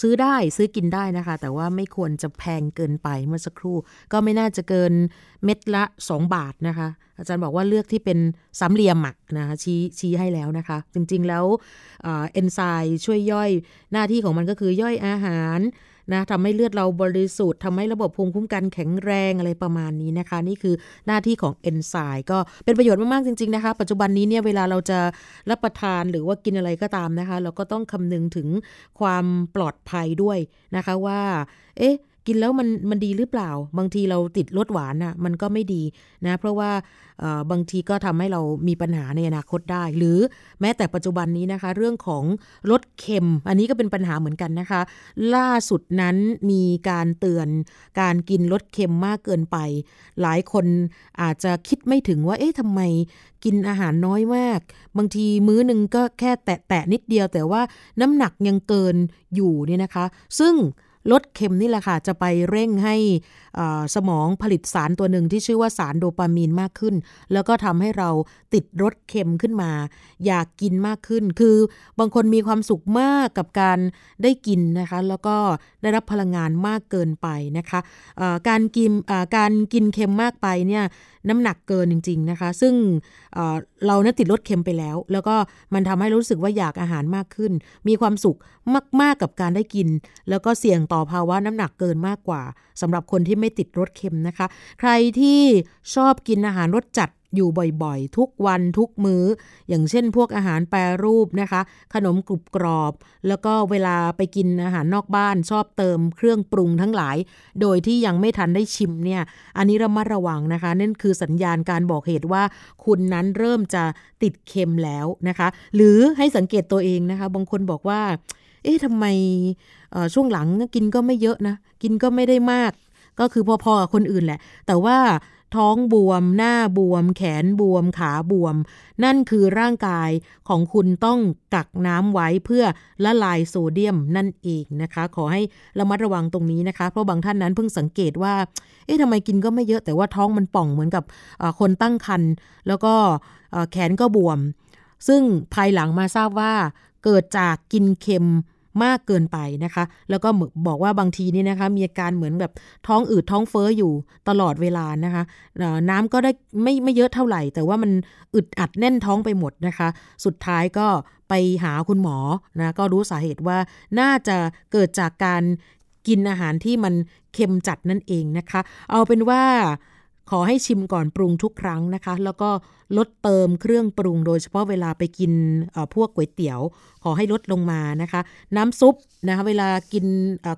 ซื้อได้ซื้อกินได้นะคะ แต่ว่าไม่ควรจะแพงเกินไปเมื่อสักครู่ ก็ไม่น่าจะเกินเม็ดละ 2 บาทนะคะ อาจารย์บอกว่าเลือกที่เป็นสามเหลี่ยมอะนะคะชี้ชี้ให้แล้วนะคะ จริงๆแล้วเอนไซม์ช่วยย่อยหน้าที่ของมันก็คือย่อยอาหาร นะทำให้เลือดเราบริสุทธิ์ทำให้ระบบภูมิคุ้มกันแข็งแรงอะไรประมาณนี้นะคะ นี่คือหน้าที่ของเอนไซม์ก็เป็นประโยชน์มากๆจริง ๆนะคะ ปัจจุบันนี้เนี่ยเวลาเราจะรับประทานหรือว่ากินอะไรก็ตามนะคะ เราก็ต้องคำนึงถึงความปลอดภัยด้วยนะคะว่า เอ๊ะ กินแล้วมันมันดีหรือเปล่า บางทีเราติดรสหวานอะมันก็ไม่ดีนะ เพราะว่าบางทีก็ทำให้เรามีปัญหาในอนาคตได้ หรือแม้แต่ปัจจุบันนี้นะคะ เรื่องของรสเค็ม อันนี้ก็เป็นปัญหาเหมือนกันนะคะ ล่าสุดนั้นมีการเตือนการกินรสเค็มมากเกินไป หลายคนอาจจะคิดไม่ถึงว่าเอ๊ะทำไมกินอาหารน้อยมาก บางทีมื้อหนึ่งก็แค่แตะๆนิดเดียว แต่ว่าน้ำหนักยังเกินอยู่เนี่ยนะคะ ซึ่ง ลดเค็มนี่แหละค่ะ จะไปเร่งให้ สมองผลิตสารตัวหนึ่งที่ชื่อว่าสารโดปามีนมากขึ้น แล้วก็ทำให้เราติดรสเค็มขึ้นมา อยากกินมากขึ้น คือบางคนมีความสุขมากกับการได้กินนะคะ แล้วก็ได้รับพลังงานมากเกินไปนะคะการกินการกินเค็มมากไปเนี่ยน้ำหนักเกินจริง ๆนะคะ ซึ่งเราเนี่ยติดรสเค็มไปแล้ว แล้วก็มันทำให้รู้สึกว่าอยากอาหารมากขึ้น มีความสุขมาก ๆกับการได้กิน แล้วก็เสี่ยงต่อภาวะน้ำหนักเกินมากกว่าสำหรับคนที่ไม่ติดรสเค็มนะคะ ใครที่ชอบกินอาหารรสจัดอยู่บ่อยๆ ทุกวันทุกมือ้อ อย่างเช่นพวกอาหารแปรรูปนะคะ ขนมกรุบกรอบ แล้วก็เวลาไปกินอาหารนอกบ้านชอบเติมเครื่องปรุงทั้งหลาย โดยที่ยังไม่ทันได้ชิมเนี่ย อันนี้ระมัดระวังนะคะนั่นคือสัญญาณการบอกเหตุว่า คุณนั้นเริ่มจะติดเค็มแล้วนะคะ หรือให้สังเกตตัวเองนะคะ บางคนบอกว่า เอ๊ะทำไมช่วงหลังกินก็ไม่เยอะนะ กินก็ไม่ได้มาก ก็คือพอๆกับคนอื่นแหละ แต่ว่าท้องบวม หน้าบวม แขนบวม ขาบวม นั่นคือร่างกายของคุณต้องกักน้ำไว้เพื่อละลายโซเดียมนั่นเองนะคะ ขอให้ระมัดระวังตรงนี้นะคะ เพราะบางท่านนั้นเพิ่งสังเกตว่า เอ๊ะทำไมกินก็ไม่เยอะแต่ว่าท้องมันป่องเหมือนกับคนตั้งครรภ์แล้วก็แขนก็บวม ซึ่งภายหลังมาทราบว่าเกิดจากกินเค็ม มากเกินไปนะคะ แล้วก็บอกว่าบางทีนี่นะคะ มีอาการเหมือนแบบท้องอืดท้องเฟ้ออยู่ตลอดเวลานะคะน้ำก็ได้ไม่ไม่เยอะเท่าไหร่ แต่ว่ามันอึดอัดแน่นท้องไปหมดนะคะ สุดท้ายก็ไปหาคุณหมอนะก็รู้สาเหตุว่าน่าจะเกิดจากการกินอาหารที่มันเค็มจัดนั่นเองนะคะ เอาเป็นว่า ขอให้ชิมก่อนปรุงทุกครั้งนะคะ แล้วก็ลดเติมเครื่องปรุง โดยเฉพาะเวลาไปกินพวกก๋วยเตี๋ยว ขอให้ลดลงมานะคะ น้ำซุปนะคะเวลากิน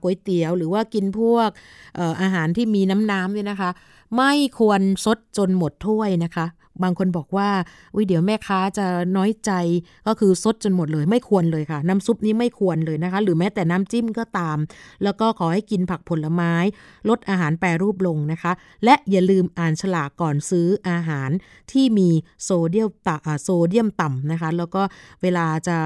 ก๋วยเตี๋ยว หรือว่ากินพวกอาหารที่มีน้ำน้ำเนี่ยนะคะ ไม่ควรซดจนหมดถ้วยนะคะ บางคนบอกว่าอุ้ยเดี๋ยวแม่ค้าจะน้อยใจก็คือซดจนหมดเลยไม่ควรเลยค่ะ น้ำซุปนี้ไม่ควรเลยนะคะ หรือแม้แต่น้ำจิ้มก็ตาม แล้วก็ขอให้กินผักผลไม้ ลดอาหารแปรรูปลงนะคะ และอย่าลืมอ่านฉลากก่อนซื้ออาหารที่มีโซเดียมต่ำโซเดียมต่ำนะคะ แล้วก็เวลาจะ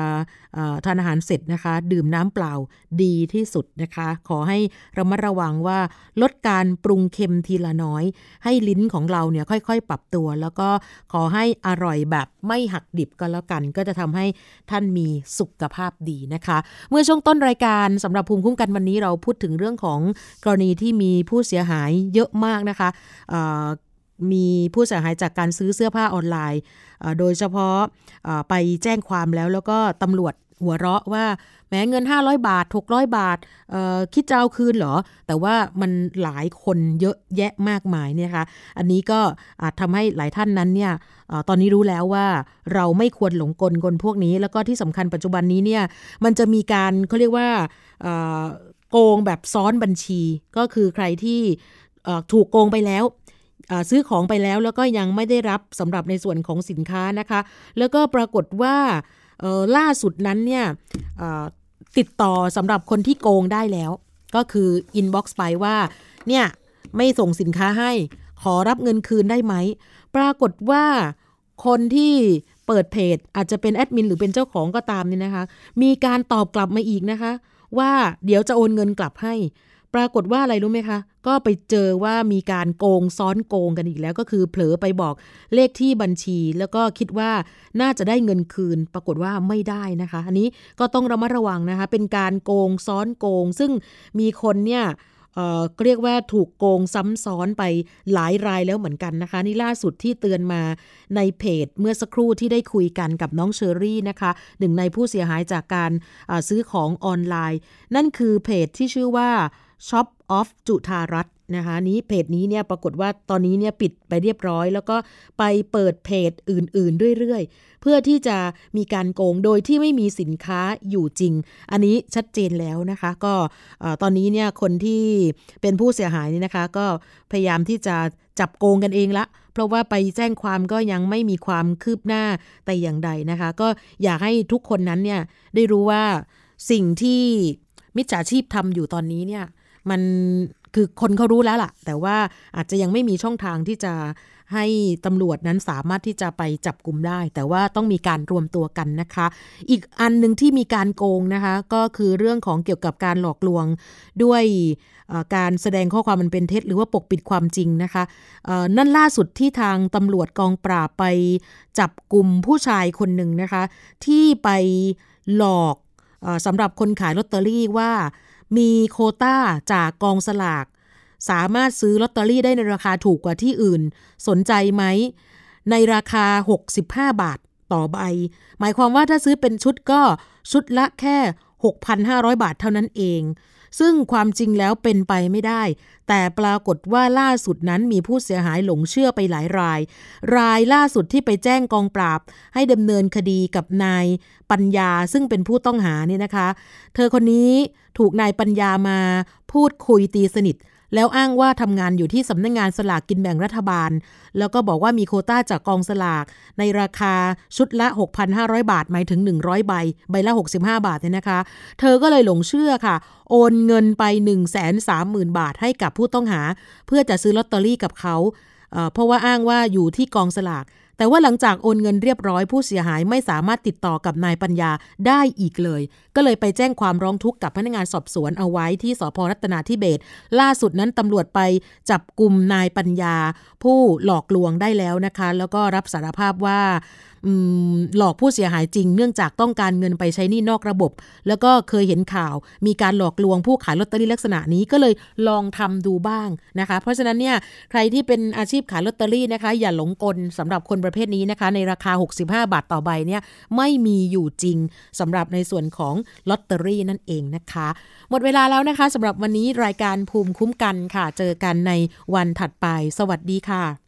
ทานอาหารเสร็จนะคะ ดื่มน้ำเปล่าดีที่สุดนะคะ ขอให้ระมัดระวังว่าลดการปรุงเค็มทีละน้อย ให้ลิ้นของเราเนี่ยค่อยๆ ปรับตัว แล้วก็ขอให้อร่อยแบบไม่หักดิบก็แล้วกัน ก็จะทำให้ท่านมีสุขภาพดีนะคะ เมื่อช่วงต้นรายการสำหรับภูมิคุ้มกันวันนี้เราพูดถึงเรื่องของกรณีที่มีผู้เสียหายเยอะมากนะคะมีผู้เสียหายจากการซื้อเสื้อผ้าออนไลน์ โดยเฉพาะไปแจ้งความแล้วแล้วก็ตำรวจ หัวเราะว่าแม้เงิน 500 บาท 600 บาทคิดจะเอาคืนเหรอ แต่ว่ามันหลายคนเยอะแยะมากมายเนี่ยคะอันนี้ก็อาจทำให้หลายท่านนั้นเนี่ยตอนนี้รู้แล้วว่าเราไม่ควรหลงกลคนพวกนี้ แล้วก็ที่สำคัญปัจจุบันนี้เนี่ยมันจะมีการเขาเรียกว่าโกงแบบซ้อนบัญชี ก็คือใครที่ถูกโกงไปแล้วซื้อของไปแล้วแล้วก็ยังไม่ได้รับสำหรับในส่วนของสินค้านะคะ แล้วก็ปรากฏว่า ล่าสุดนั้นเนี่ยติดต่อสำหรับคนที่โกงได้แล้ว ก็คือ inbox ไปว่าเนี่ยไม่ส่งสินค้าให้ขอรับเงินคืนได้ไหม ปรากฏว่าคนที่เปิดเพจอาจจะเป็นแอดมินหรือเป็นเจ้าของก็ตามนี่นะคะ มีการตอบกลับมาอีกนะคะ ว่าเดี๋ยวจะโอนเงินกลับให้ ปรากฏว่าอะไรรู้ไหมคะ ก็ไปเจอว่ามีการโกงซ้อนโกงกันอีกแล้ว ก็คือเผลอไปบอกเลขที่บัญชี แล้วก็คิดว่าน่าจะได้เงินคืน ปรากฏว่าไม่ได้นะคะ อันนี้ก็ต้องระมัดระวังนะคะ เป็นการโกงซ้อนโกง ซึ่งมีคนเนี่ยเรียกว่าถูกโกงซ้ำซ้อนไปหลายรายแล้วเหมือนกันนะคะ นี่ล่าสุดที่เตือนมาในเพจเมื่อสักครู่ที่ได้คุยกันกับน้องเชอรี่นะคะหนึ่งในผู้เสียหายจากการซื้อของออนไลน์ นั่นคือเพจที่ชื่อว่า Shop of จุธารัตนะคะนี้เพจนี้เนี่ยปรากฏว่าตอนนี้เนี่ยปิดไปเรียบร้อย แล้วก็ไปเปิดเพจอื่นๆเรื่อยๆ เพื่อที่จะมีการโกงโดยที่ไม่มีสินค้าอยู่จริง อันนี้ชัดเจนแล้วนะคะ ก็ตอนนี้เนี่ยคนที่เป็นผู้เสียหายนี่นะคะ ก็พยายามที่จะจับโกงกันเองละ เพราะว่าไปแจ้งความก็ยังไม่มีความคืบหน้าแต่อย่างใดนะคะ ก็อยากให้ทุกคนนั้นเนี่ยได้รู้ว่าสิ่งที่มิจฉาชีพทำอยู่ตอนนี้เนี่ย มันคือคนเขารู้แล้วล่ะ แต่ว่าอาจจะยังไม่มีช่องทางที่จะให้ตำรวจนั้นสามารถที่จะไปจับกลุ่มได้ แต่ว่าต้องมีการรวมตัวกันนะคะ อีกอันหนึ่งที่มีการโกงนะคะ ก็คือเรื่องของเกี่ยวกับการหลอกลวงด้วยการแสดงข้อความมันเป็นเท็จ หรือว่าปกปิดความจริงนะคะนั่นล่าสุดที่ทางตำรวจกองปราบไปจับกลุ่มผู้ชายคนหนึ่งนะคะ ที่ไปหลอกสำหรับคนขายลอตเตอรี่ว่า มีโคต้าจากกองสลาก สามารถซื้อลอตเตอรี่ได้ในราคาถูกกว่าที่อื่น สนใจไหม ในราคา 65 บาทต่อใบ หมายความว่าถ้าซื้อเป็นชุดก็ชุดละแค่ 6,500 บาทเท่านั้นเอง ซึ่งความจริงแล้วเป็นไปไม่ได้ แต่ปรากฏว่าล่าสุดนั้นมีผู้เสียหายหลงเชื่อไปหลายราย รายล่าสุดที่ไปแจ้งกองปราบ ให้ดำเนินคดีกับนายปัญญาซึ่งเป็นผู้ต้องหาเนี่ยนะคะ เธอคนนี้ถูกนายปัญญามาพูดคุยตีสนิท แล้วอ้างว่าทำงานอยู่ที่สำนักงงานสลากกินแบ่งรัฐบาล แล้วก็บอกว่ามีโคต้าจากกองสลาก ในราคาชุดละ 6,500 บาทหมายถึง 100 ใบ ใบละ 65 บาทเนี่ยนะคะ เธอก็เลยหลงเชื่อค่ะ โอนเงินไป 1 3 0 0 0 0 บาทให้กับผู้ต้องหา เพื่อจะซื้อลอตเตอรี่กับเขาเพราะว่าอ้างว่าอยู่ที่กองสลาก แต่ว่าหลังจากโอนเงินเรียบร้อยผู้เสียหายไม่สามารถติดต่อกับนายปัญญาได้อีกเลย ก็เลยไปแจ้งความร้องทุกข์กับพนักงานสอบสวนเอาไว้ที่สพรัตนาธิเบศล่าสุดนั้นตำรวจไปจับกลุ่มนายปัญญา ผู้หลอกลวงได้แล้วนะคะ แล้วก็รับสารภาพว่าหลอกผู้เสียหายจริง เนื่องจากต้องการเงินไปใช้นี่นอกระบบ แล้วก็เคยเห็นข่าว มีการหลอกลวงผู้ขายลอตเตอรี่ลักษณะนี้ก็เลยลองทำดูบ้างนะคะ เพราะฉะนั้นเนี่ยใครที่เป็นอาชีพขายลอตเตอรี่นะคะ อย่าหลงกลสำหรับคนประเภทนี้นะคะ ในราคา 65 บาทต่อใบเนี่ยไม่มีอยู่จริงสำหรับในส่วนของลอตเตอรี่นั่นเองนะคะ หมดเวลาแล้วนะคะสำหรับวันนี้รายการภูมิคุ้มกันค่ะ เจอกันในวันถัดไป สวัสดีค่ะ